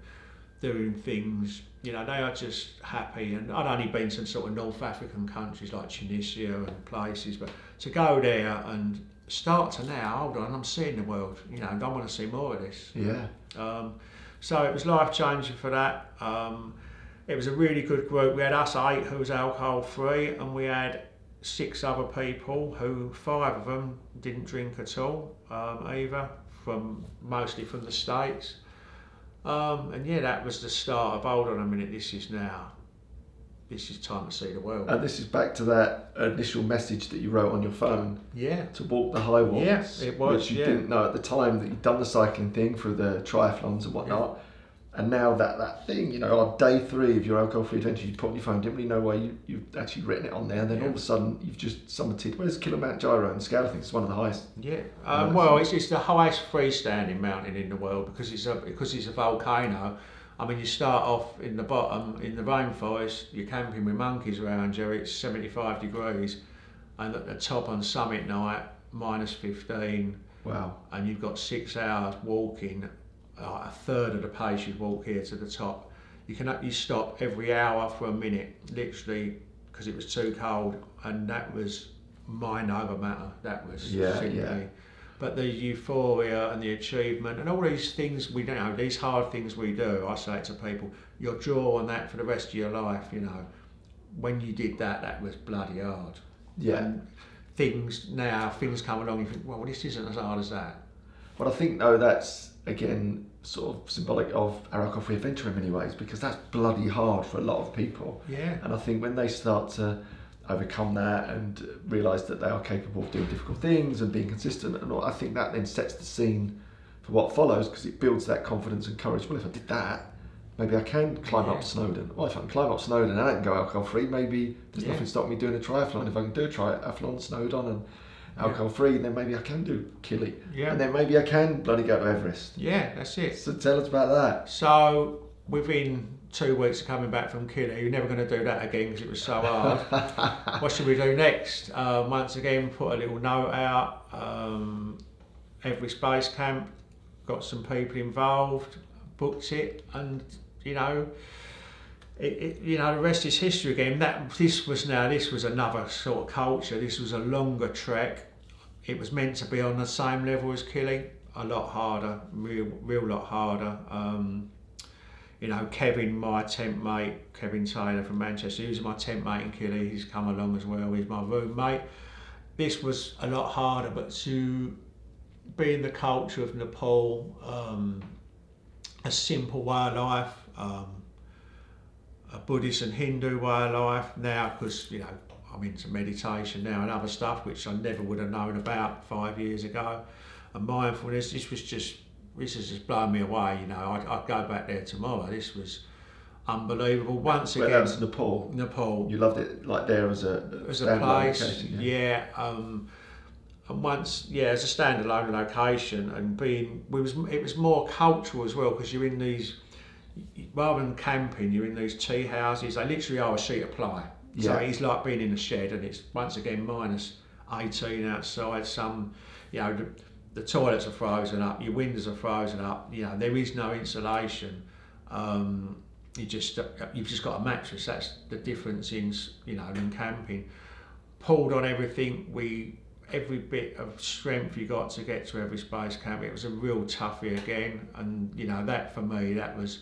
doing things. You know, they are just happy. And I'd only been to sort of North African countries like Tunisia and places, but to go there and start to now, hold on, I'm seeing the world. You know, I want to see more of this. Yeah. Um, so it was life changing for that. Um, it was a really good group. We had us eight who was alcohol free, and we had six other people who five of them didn't drink at all um, either from mostly from the states um, and yeah that was the start of hold on a minute this is now this is time to see the world And this is back to that initial message that you wrote on your phone yeah to walk the high walks. Yeah, it was, Which you yeah. didn't know at the time that you'd done the cycling thing through the triathlons and whatnot. And now that, that thing, you know, on day three of your alcohol free adventure, you put on your phone, didn't really know why you, you've actually written it on there. And then Yeah. all of a sudden, you've just summited, where's Kilimanjaro the scale? I think it's one of the highest. Yeah, um, well, it's, it's the highest freestanding mountain in the world because it's a because it's a volcano. I mean, you start off in the bottom in the rainforest. You're camping with monkeys around you. It's 75 degrees, and at the top on summit night minus 15, Wow. and you've got six hours walking. Uh, a third of the pace you'd walk here to the top. You can you stop every hour for a minute, literally, because it was too cold, and that was mind over matter. That was Yeah, simply. yeah. But the euphoria and the achievement and all these things we you know, these hard things we do, I say to people, you'll draw on that for the rest of your life, you know. When you did that, that was bloody hard. Yeah. And things now, things come along, you think, well, this isn't as hard as that. But I think though that's again sort of symbolic of our alcohol free adventure in many ways because that's bloody hard for a lot of people. Yeah. And I think when they start to overcome that and realise that they are capable of doing difficult things and being consistent, and all, I think that then sets the scene for what follows because it builds that confidence and courage. Well, if I did that, maybe I can climb Yeah. up Snowdon. Well, if I can climb up Snowdon and I can go alcohol free, maybe there's Yeah. nothing stopping me doing a triathlon. If I can do a triathlon, Snowdon, and alcohol free, and then maybe I can do Kili. Yeah. And then maybe I can bloody go to Everest. Yeah, that's it. So tell us about that. So within two weeks of coming back from Kili, you're never going to do that again because it was so hard. what should we do next? Uh, once again, put a little note out. Um, Everest Base Camp got some people involved, booked it, and you know, it, it, you know, the rest is history again. That this was now this was another sort of culture. This was a longer trek. It was meant to be on the same level as Kili, a lot harder, real, real lot harder. Um, you know, Kevin, my tent mate, Kevin Taylor from Manchester, he's my tent mate in Kili. He's come along as well. He's my roommate. This was a lot harder, but to be in the culture of Nepal, um, a simple way of life. Um, Buddhist and Hindu way of life now because you know I'm into meditation now and other stuff which I never would have known about five years ago. And mindfulness, this was just this has just blown me away. You know, I'd, I'd go back there tomorrow. This was unbelievable. Once Where again, that was Nepal. Nepal You loved it like there as a as a place, location, yeah. um, and once, yeah, as a standalone location, and being, we was it was more cultural as well because you're in these, rather than camping, you're in these tea houses. They literally are a sheet of ply. So it's like being in a shed, and it's once again minus 18 outside. Some, you know, the, the toilets are frozen up, your windows are frozen up. You know, there is no insulation. Um, you just you've just got a mattress. That's the difference in you know in camping. Pulled on everything. We every bit of strength you got to get to Everest Base Camp. It was a real toughie again, and you know that for me that was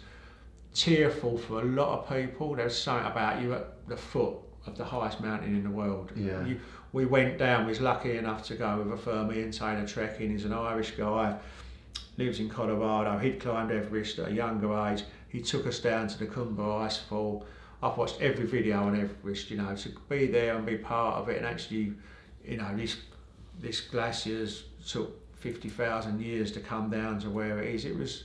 tearful for a lot of people. There's something about you at the foot of the highest mountain in the world. Yeah. You, we went down. We was lucky enough to go with a firm Ian Taylor trekking. He's an Irish guy, lives in Colorado. He'd climbed Everest at a younger age. He took us down to the Khumbu Icefall. I've watched every video on Everest. You know, to be there and be part of it, and actually, you know, this this glacier's took fifty thousand years to come down to where it is. It was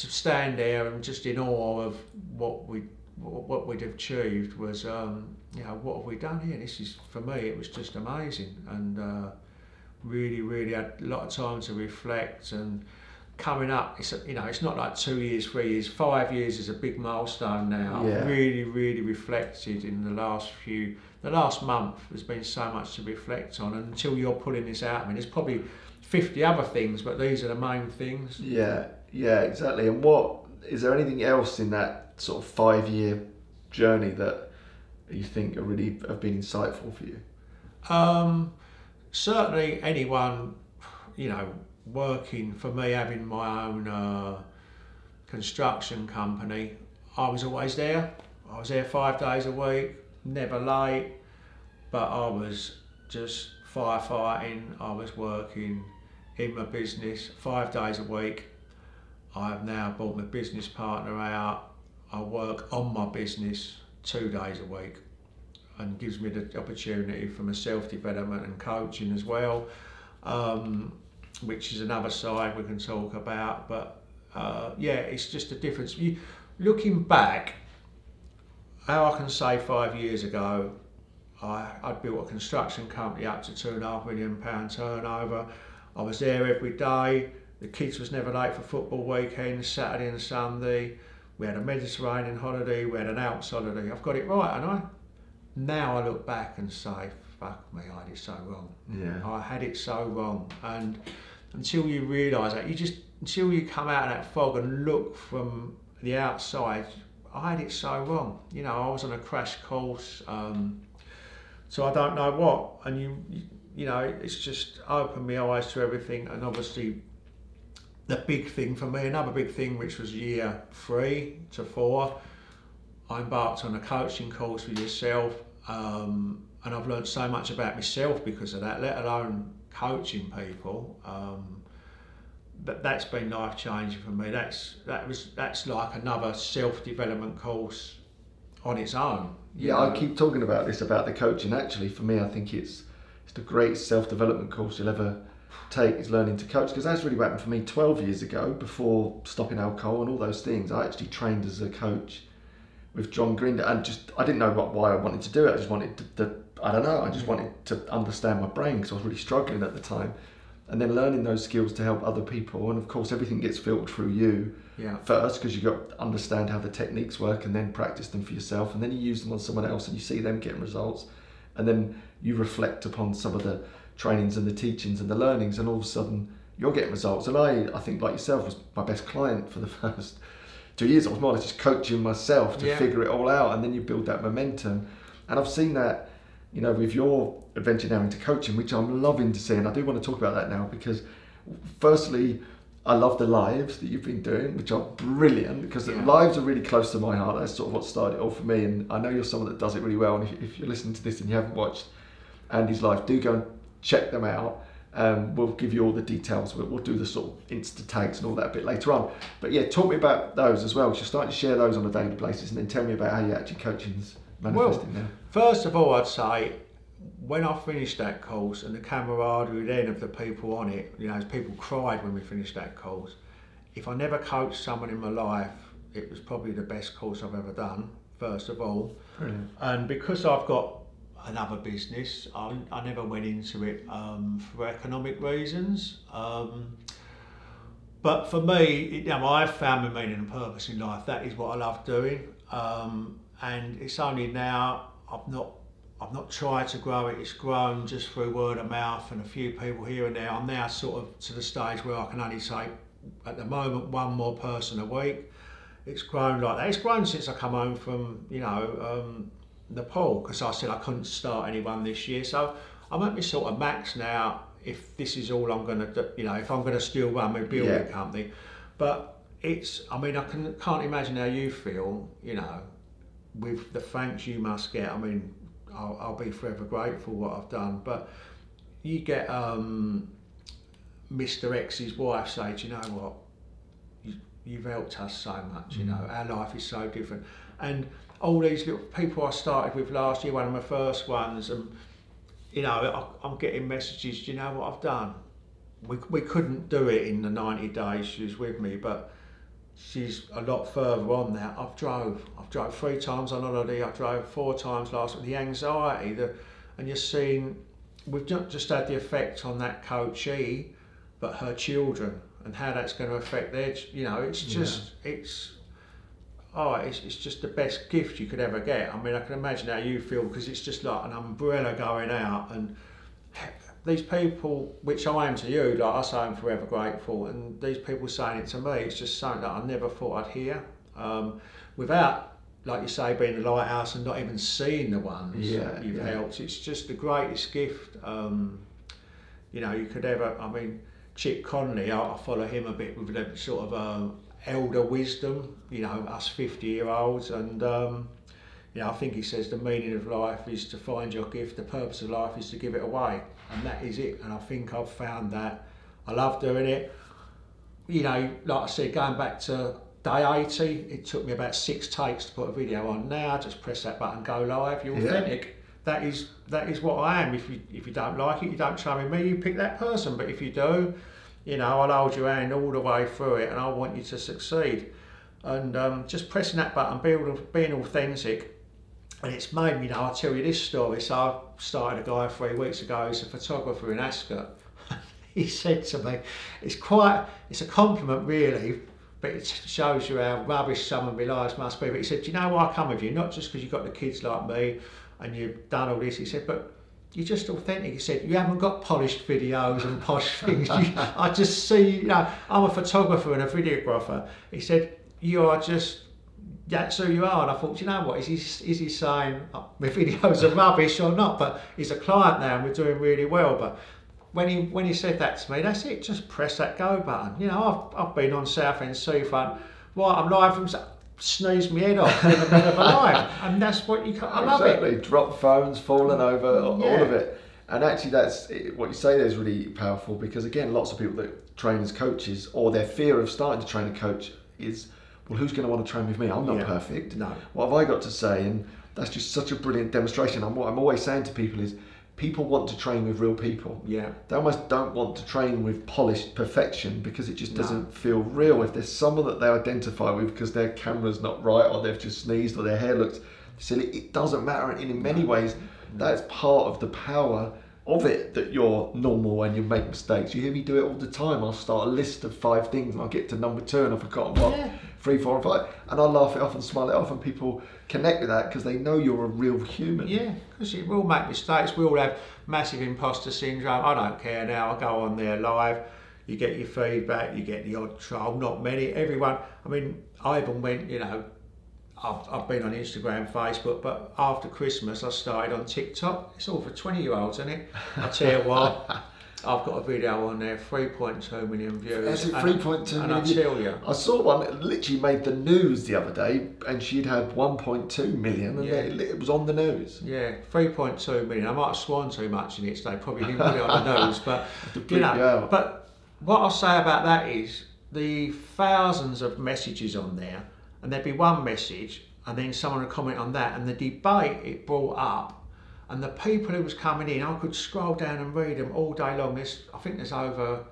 to stand there and just in awe of what we what we'd achieved was um, you know what have we done here? This is for me it was just amazing. And uh, really really had a lot of time to reflect and coming up it's you know it's not like two years three years five years is a big milestone now. Yeah. I've really really reflected in the last few the last month there's been so much to reflect on. And until you're pulling this out I mean there's probably 50 other things but these are the main things. Yeah, yeah, exactly. And what is there anything else in that sort of five year journey that you think are really have been insightful for you? Um, certainly, anyone, you know, working for me, having my own uh, construction company, I was always there. I was there five days a week, never late, but I was just firefighting. I was working in my business five days a week. I have now brought my business partner out. I work on my business two days a week and gives me the opportunity for my self development and coaching as well, um, which is another side we can talk about. But uh, yeah, it's just a difference. You, looking back, how I can say five years ago, I, I'd built a construction company up to two and a half million pound turnover. I was there every day. The kids was never late for football weekends, Saturday and Sunday. We had a Mediterranean holiday, we had an Alps holiday. I've got it right, and I now I look back and say, fuck me, I had it so wrong. Yeah. I had it so wrong. And until you realise that, you just, until you come out of that fog and look from the outside, I had it so wrong. You know, I was on a crash course, um, so I don't know what. And you, you, you know, it's just opened my eyes to everything. And obviously, the big thing for me, another big thing, which was year three to four, I embarked on a coaching course with yourself, um, and I've learned so much about myself because of that. Let alone coaching people. Um, that that's been life changing for me. That's that was that's like another self development course on its own. Yeah, I keep talking about this about the coaching. Actually, for me, I think it's it's the greatest self development course you'll ever take is learning to coach because that's really what happened for me 12 years ago before stopping alcohol and all those things. I actually trained as a coach with john grinder and just i didn't know what, why i wanted to do it. I just wanted to, to i don't know i just wanted to understand my brain because i was really struggling at the time. And then learning those skills to help other people. And of course everything gets filtered through you Yeah. first because you've got to understand how the techniques work and then practice them for yourself. And then you use them on someone else and you see them getting results. And then you reflect upon some of the trainings and the teachings and the learnings and all of a sudden you're getting results and I I think like yourself was my best client for the first two years, I was more or less just coaching myself to Yeah. figure it all out, and then you build that momentum. And I've seen that, you know, with your adventure now into coaching, which I'm loving to see, and I do want to talk about that now because, firstly, I love the lives that you've been doing, which are brilliant because the lives are really close to my heart. That's sort of what started it all for me, and I know you're someone that does it really well. And if, if you're listening to this and you haven't watched Andy's life, do go and check them out. Um, we'll give you all the details. We'll, we'll do the sort of Insta tags and all that a bit later on. But yeah, talk me about those as well. You're starting to share those on a daily basis, and then tell me about how you actually coaching's manifesting now. First of all, I'd say when I finished that course and the camaraderie then of the people on it, you know, people cried when we finished that course. If I never coached someone in my life, it was probably the best course I've ever done. First of all, Brilliant. and because I've got another business, I, I never went into it um, for economic reasons. Um, but for me, it- you know, I've found my meaning and purpose in life. That is what I love doing, um, and it's only now I've not. I've not tried to grow it. It's grown just through word of mouth and a few people here and there. I'm now sort of to the stage where I can only say, at the moment, one more person a week. It's grown like that. It's grown since I come home from, you know, um, Nepal because I said I couldn't start anyone this year. So I'm at my sort of max now. If this is all I'm going to do, you know, if I'm going to still run my building Yeah. company, but it's. I mean, I can can't imagine how you feel. You know, with the thanks you must get. I mean, I'll, I'll be forever grateful what I've done. But you get um, Mr. X's wife say, "Do you know what? You, you've helped us so much. You know, our life is so different." And all these little people I started with last year, one of my first ones, and you know, I, I'm getting messages. Do you know what I've done? We, we couldn't do it in the 90 days she was with me, but she's a lot further on now. I've drove. I've drove three times on holiday. I drove four times last week. The anxiety, the, and you're seeing, we've not just had the effect on that coachee, but her children and how that's going to affect their, you know, it's just, it's, oh, it's, it's just the best gift you could ever get. I mean, I can imagine how you feel because it's just like an umbrella going out and these people, which I am to you, like I say I'm forever grateful, and these people saying it to me, it's just something that I never thought I'd hear. Um, without, like you say, being a lighthouse and not even seeing the ones Yeah, you've yeah. helped, it's just the greatest gift. Um, you know, you could ever. I mean, Chip Conley, I, I follow him a bit with the sort of um, elder wisdom. You know, us fifty-year-olds, and um, you know, I think he says the meaning of life is to find your gift. The purpose of life is to give it away, and that is it. And I think I've found that. I love doing it. You know, like I said, going back to day 80, it took me about six takes to put a video on. Now, I just press that button, go live. You're Yeah. authentic. That is that is what I am. If you if you don't like it, you don't show me me. You pick that person. But if you do, you know, I'll hold your hand all the way through it, and I want you to succeed. And um, just pressing that button, being, being authentic, and it's made me, know, I'll tell you this story. So I started a guy three weeks ago, he's a photographer in Ascot. he said to me, it's quite, it's a compliment really, but it shows you how rubbish some of my lives must be. But he said, do you know why I come with you? Not just because you've got the kids like me and you've done all this. He said, but you're just authentic. He said, you haven't got polished videos and posh things. You, I just see, you know, I'm a photographer and a videographer. He said, you are just that's who you are. And I thought, you know what, is he, is he saying oh, my videos are rubbish or not? But he's a client now and we're doing really well. But when he when he said that to me, that's it, just press that go button. You know, I've, I've been on South Southend Seafront, right, I'm live from, sneeze my head off in the middle of a live. And that's what you can, I love exactly. it. Drop phones, falling over, all of it. And actually, that's what you say there is really powerful because again, lots of people that train as coaches or their fear of starting to train a coach is, well, who's going to want to train with me? I'm not Yeah. perfect. No. What have I got to say? And that's just such a brilliant demonstration. And what I'm always saying to people is, people want to train with real people. Yeah. They almost don't want to train with polished perfection because it just doesn't feel real. If there's someone that they identify with because their camera's not right or they've just sneezed or their hair looks silly, it doesn't matter. And in many ways, that's part of the power of it that you're normal and you make mistakes. You hear me do it all the time. I'll start a list of five things and I'll get to number two and I've forgotten what Yeah. Three, four, and five. And I'll laugh it off and smile it off, and people connect with that because they know you're a real human. Yeah, because we all make mistakes. We all have massive imposter syndrome. I don't care now. I go on there live. you get your feedback, you get the odd troll, not many. Everyone, I mean, I even went, you know, I've, I've been on Instagram, Facebook, but after Christmas I started on TikTok. It's all for 20 year olds, isn't it? I tell you what, I've got a video on there, 3.2 million views. That's it, and- 3.2 And I tell you, I saw one that literally made the news the other day, and she'd had 1.2 million, and Yeah. it, it was on the news. Yeah, 3.2 million. I might have sworn too much in it, so they probably didn't put it on the news. But, you you know, out. but what I'll say about that is the thousands of messages on there, and there'd be one message, and then someone would comment on that, and the debate it brought up, and the people who was coming in, I could scroll down and read them all day long. There's, I think there's over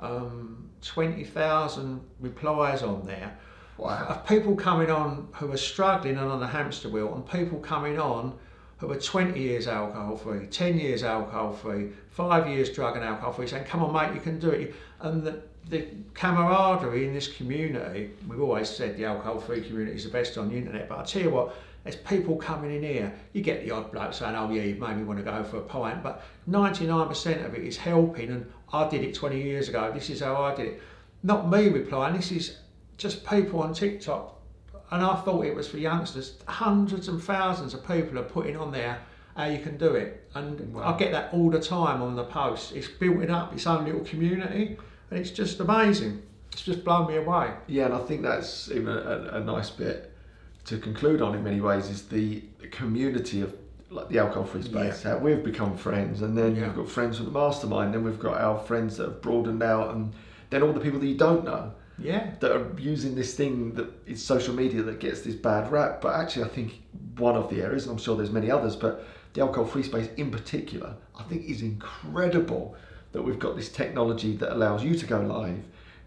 um, 20,000 replies on there Wow. of people coming on who are struggling and on the hamster wheel, and people coming on who are 20 years alcohol free, 10 years alcohol free, five years drug and alcohol free, saying, Come on, mate, you can do it. And the, the camaraderie in this community, we've always said the alcohol free community is the best on the internet, but I tell you what, there's people coming in here. You get the odd bloke saying, Oh, yeah, you made me want to go for a pint, but 99% of it is helping, and I did it 20 years ago, this is how I did it. Not me replying, this is just people on TikTok, and I thought it was for youngsters. Hundreds and thousands of people are putting on there how you can do it, and I get that all the time on the posts. It's built it up its own little community, and it's just amazing. It's just blown me away. Yeah, and I think that's even a, a nice bit to conclude on in many ways is the community of like the alcohol free space. How we've become friends, and then Yeah. you've got friends from the mastermind. Then we've got our friends that have broadened out, and then all the people that you don't know Yeah, that are using this thing that is social media that gets this bad rap. But actually, I think one of the areas, and I'm sure there's many others, but the alcohol free space in particular, I think is incredible that we've got this technology that allows you to go live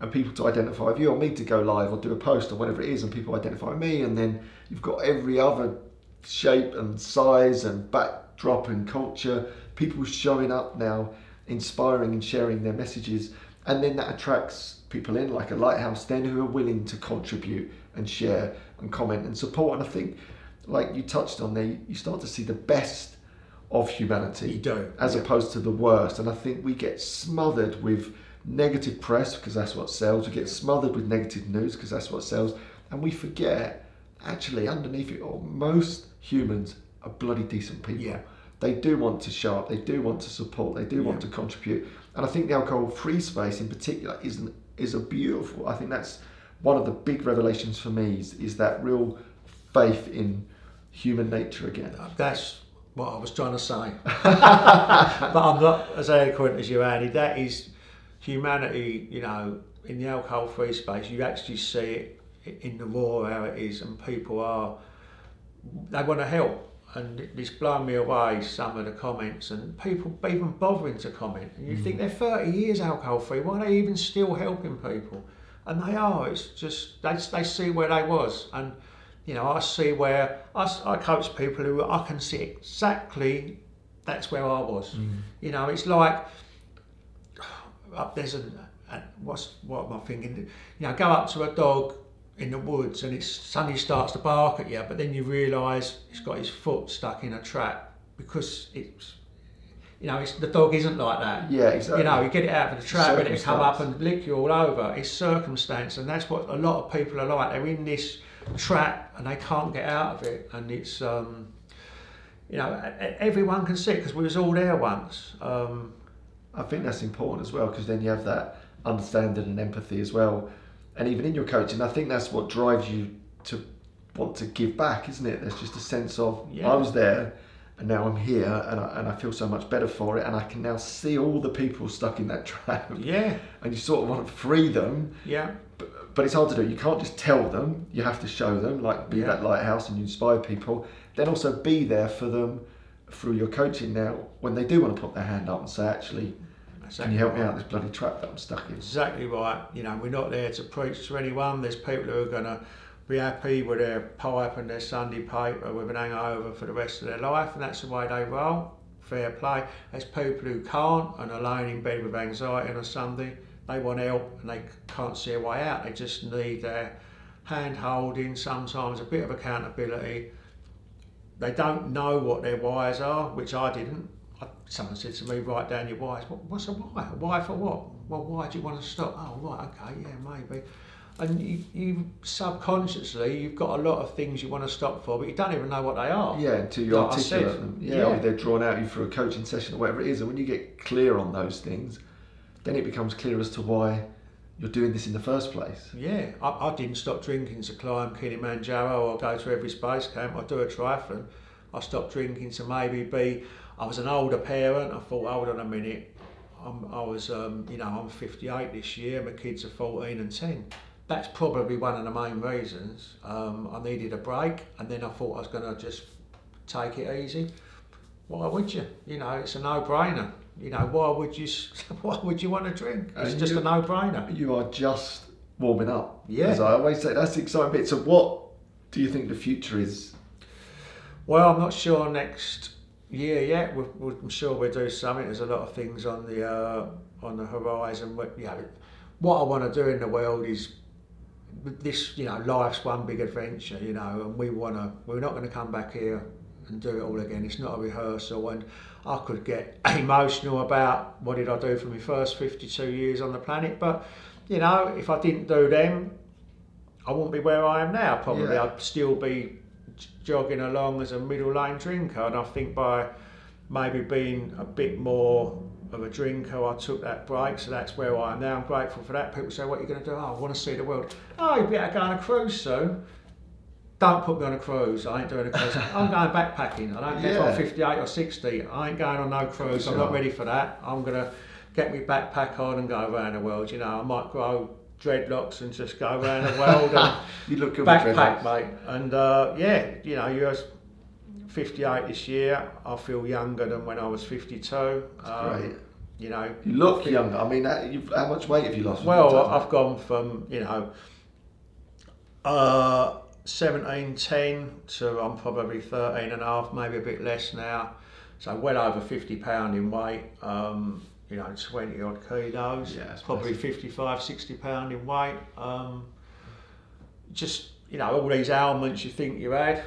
and people to identify with you or me to go live or do a post or whatever it is and people identify me and then you've got every other shape and size and backdrop and culture people showing up now inspiring and sharing their messages and then that attracts people in like a lighthouse then who are willing to contribute and share and comment and support and i think like you touched on there you start to see the best of humanity You do, as yeah. opposed to the worst and i think we get smothered with negative press because that's what sells. We get smothered with negative news because that's what sells. And we forget actually underneath it all most humans are bloody decent people. Yeah. they do want to show up. They do want to support. They do want to contribute. And i think the alcohol free space in particular is an, is a beautiful i think that's one of the big revelations for me is, is that real faith in human nature again. Uh, that's what I was trying to say. but I'm not as eloquent as you, Andy. That is humanity, you know, in the alcohol free space, you actually see it in the raw how it is, and people are, they want to help. And it's blown me away some of the comments, and people even bothering to comment. And you think mm. they're 30 years alcohol free, why are they even still helping people? And they are, it's just, they, they see where they was. And, you know, I see where, I, I, coach people who I can see exactly that's where I was. Mm. You know, it's like, up there's a, a what's what am I thinking? You know, go up to a dog in the woods and it suddenly starts to bark at you, but then you realise it's got his foot stuck in a trap because it's you know it's, the dog isn't like that. yeah exactly You know, you get it out of the trap and it come up and lick you all over. It's circumstance, and that's what a lot of people are like. They're in this trap and they can't get out of it, and it's um, you know everyone can see it because we was all there once. Um, I think that's important as well because then you have that understanding and empathy as well. And even in your coaching, I think that's what drives you to want to give back, isn't it? There's just a sense of Yeah. I was there and now I'm here and I, and I feel so much better for it and I can now see all the people stuck in that trap yeah, and you sort of want to free them yeah, but, but it's hard to do. You can't just tell them. You have to show them, like be Yeah. that lighthouse and you inspire people. Then also be there for them through your coaching now when they do want to put their hand up and say, actually, can you help me out this bloody trap that I'm stuck in? Exactly right. You know, we're not there to preach to anyone. There's people who are going to be happy with their pipe and their Sunday paper with an hangover for the rest of their life, and that's the way they roll. Fair play. There's people who can't and are lying in bed with anxiety on a Sunday. They want help and they can't see a way out. They just need their hand holding, sometimes a bit of accountability. They don't know what their whys are, which I didn't. Someone said to me, write down your why. What, what's a why? A why for what? Well, why do you want to stop? Oh, right, okay, yeah, maybe. And you, you subconsciously, you've got a lot of things you want to stop for, but you don't even know what they are. Yeah, until you Like articulate said, them. Yeah, yeah. they're drawn out you through a coaching session or whatever it is. And when you get clear on those things, then it becomes clear as to why you're doing this in the first place. Yeah, I, I didn't stop drinking to climb Kilimanjaro or go to Everest Base Camp or do a triathlon. I stopped drinking to maybe be. I was an older parent. I thought, hold on a minute. I'm, I was, um, you know, I'm 58 this year. My kids are 14 and 10. That's probably one of the main reasons. Um, I needed a break, and then I thought I was going to just take it easy. Why would you? You know, it's a no-brainer. You know, why would you? Why would you want to drink? It's And just you- a no-brainer. You are just warming up. Yeah. As I always say, that's the exciting bit. So, what do you think the future is? Well, I'm not sure next year yeah, We're, we're, I'm sure we'll do something. There's a lot of things on the uh, on the horizon. But, you know, what I want to do in the world is this. You know, life's one big adventure. You know, and we want to. We're not going to come back here and do it all again. It's not a rehearsal, and I could get emotional about what did I do for my first 52 years on the planet. But you know, if I didn't do them, I wouldn't be where I am now. Probably, Yeah. I'd still be jogging along as a middle lane drinker. And I think by maybe being a bit more of a drinker, I took that break. So that's where I am now. I'm grateful for that. People say, "What are you going to do?" Oh, I want to see the world. Oh, you better go on a cruise soon. Don't put me on a cruise. I ain't doing a cruise. I'm going backpacking. I don't care if I'm 58 or 60. I ain't going on no cruise. I'm not ready for that. I'm going to get my backpack on and go around the world. You know, I might grow dreadlocks and just go around the world and You look good backpack, mate. And uh, yeah, you know, you're 58 this year. I feel younger than when I was 52. Um, great. You know, You look I think- younger. I mean, how, you've, how much weight have you lost? Well, I've gone from you know uh, 17, 10 to I'm probably 13 and a half, maybe a bit less now. So well over 50 pound in weight. Um, you know, 20 odd kilos. Yeah, probably massive. 55, 60 pound in weight. Um, just you know, all these ailments you think you had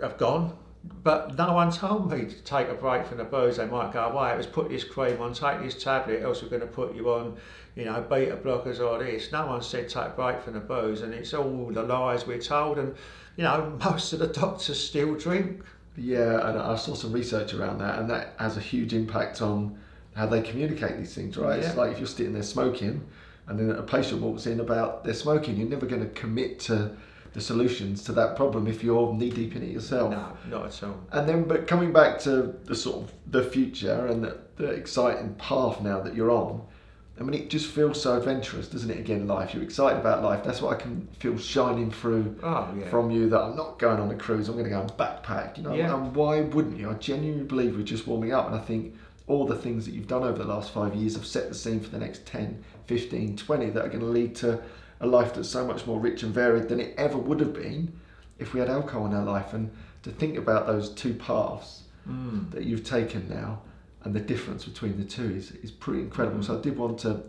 have gone. But no one told me to take a break from the booze. They might go away. It was put this cream on, take this tablet, else we're going to put you on, you know, beta blockers or this. No one said take a break from the booze, and it's all the lies we're told. And you know, most of the doctors still drink. Yeah, and I saw some research around that, and that has a huge impact on how they communicate these things, right? It's like if you're sitting there smoking, and then a patient walks in about their smoking, you're never going to commit to the solutions to that problem if you're knee deep in it yourself. No, not at all. And then, but coming back to the sort of the future and the, the exciting path now that you're on, I mean, it just feels so adventurous, doesn't it? Again, life. You're excited about life. That's what I can feel shining through Oh yeah. from you. That I'm not going on a cruise. I'm going to go and backpack. You know, Yeah. and why wouldn't you? I genuinely believe we're just warming up, and I think all the things that you've done over the last five years have set the scene for the next 10, 15, 20 that are going to lead to a life that's so much more rich and varied than it ever would have been if we had alcohol in our life. And to think about those two paths Mm. that you've taken now and the difference between the two is, is pretty incredible. So I did want to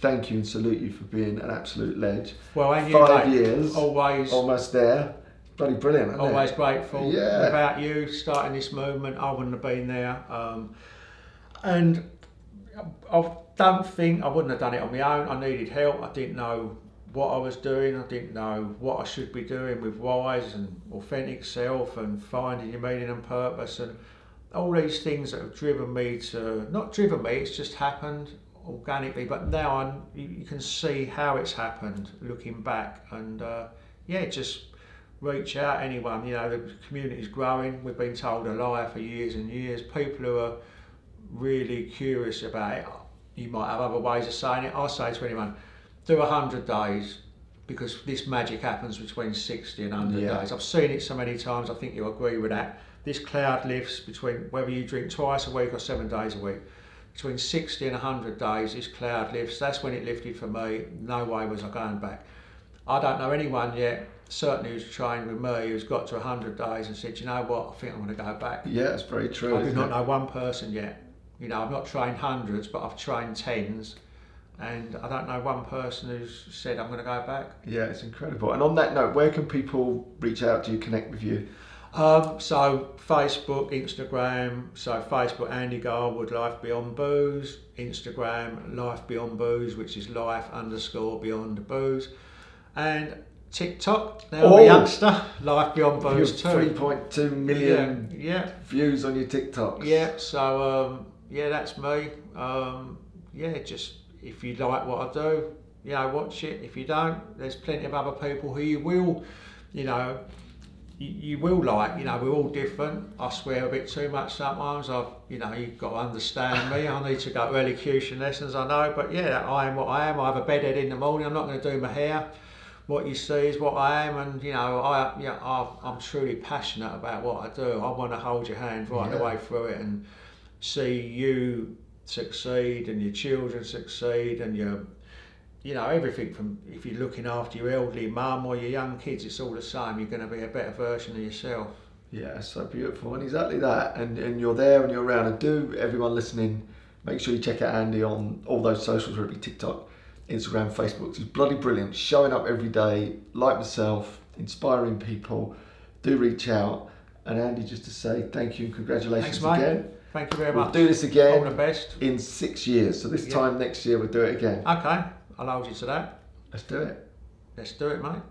thank you and salute you for being an absolute ledge. Well, and you, Five mate, years, always, almost there. Bloody brilliant. isn't it? always grateful. Yeah. Without you starting this movement, I wouldn't have been there. Um, and I don't think I wouldn't have done it on my own. I needed help. I didn't know what I was doing. I didn't know what I should be doing with wise and authentic self and finding your meaning and purpose and all these things that have driven me to not driven me. It's just happened organically. But now I'm, you, can see how it's happened looking back. And uh, yeah, just reach out anyone. You know, the community's growing. We've been told a lie for years and years. People who are really curious about it. You might have other ways of saying it. I say to anyone, do 100 days because this magic happens between 60 and 100 Yeah. days. I've seen it so many times, I think you'll agree with that. This cloud lifts between whether you drink twice a week or seven days a week. Between 60 and 100 days, this cloud lifts. That's when it lifted for me. No way was I going back. I don't know anyone yet, certainly who's trained with me, who's got to 100 days and said, you know what, I think I'm going to go back. Yeah, it's very true. I do not it? know one person yet. You know, I've not trained hundreds, but I've trained tens, and I don't know one person who's said I'm going to go back. Yeah, it's incredible. And on that note, where can people reach out to you, connect with you? Um, so Facebook, Instagram. So Facebook, Andy Garwood, Life Beyond Booze. Instagram, Life Beyond Booze, which is life underscore beyond booze. And TikTok, now Oh. a youngster, Life Beyond Booze too. 3.2 million Yeah, yeah, views on your TikToks. yeah. So um, yeah, that's me. Um, yeah, just if you like what I do, you know, watch it. If you don't, there's plenty of other people who you will, you know, you, you will like. You know, we're all different. I swear a bit too much sometimes. I've, you know, you've got to understand me. I need to go to elocution lessons. I know, but yeah, I am what I am. I have a bedhead in the morning. I'm not going to do my hair. What you see is what I am, and you know, I, yeah, I'm truly passionate about what I do. I want to hold your hand right the way through it and see you succeed and your children succeed and your you know everything from if you're looking after your elderly mum or your young kids it's all the same you're going to be a better version of yourself Yeah, so beautiful, and exactly that. And and you're there and you're around. And do everyone listening, make sure you check out Andy on all those socials, whether it be TikTok, Instagram, Facebook. He's bloody brilliant, showing up every day, like myself, inspiring people. Do reach out. And Andy, just to say thank you and congratulations Thanks, mate. again. Thank you very We'll much do this all the again best in six years. So this Yeah. time next year we'll do it again. okay i'll hold you to that Let's do it. let's do it mate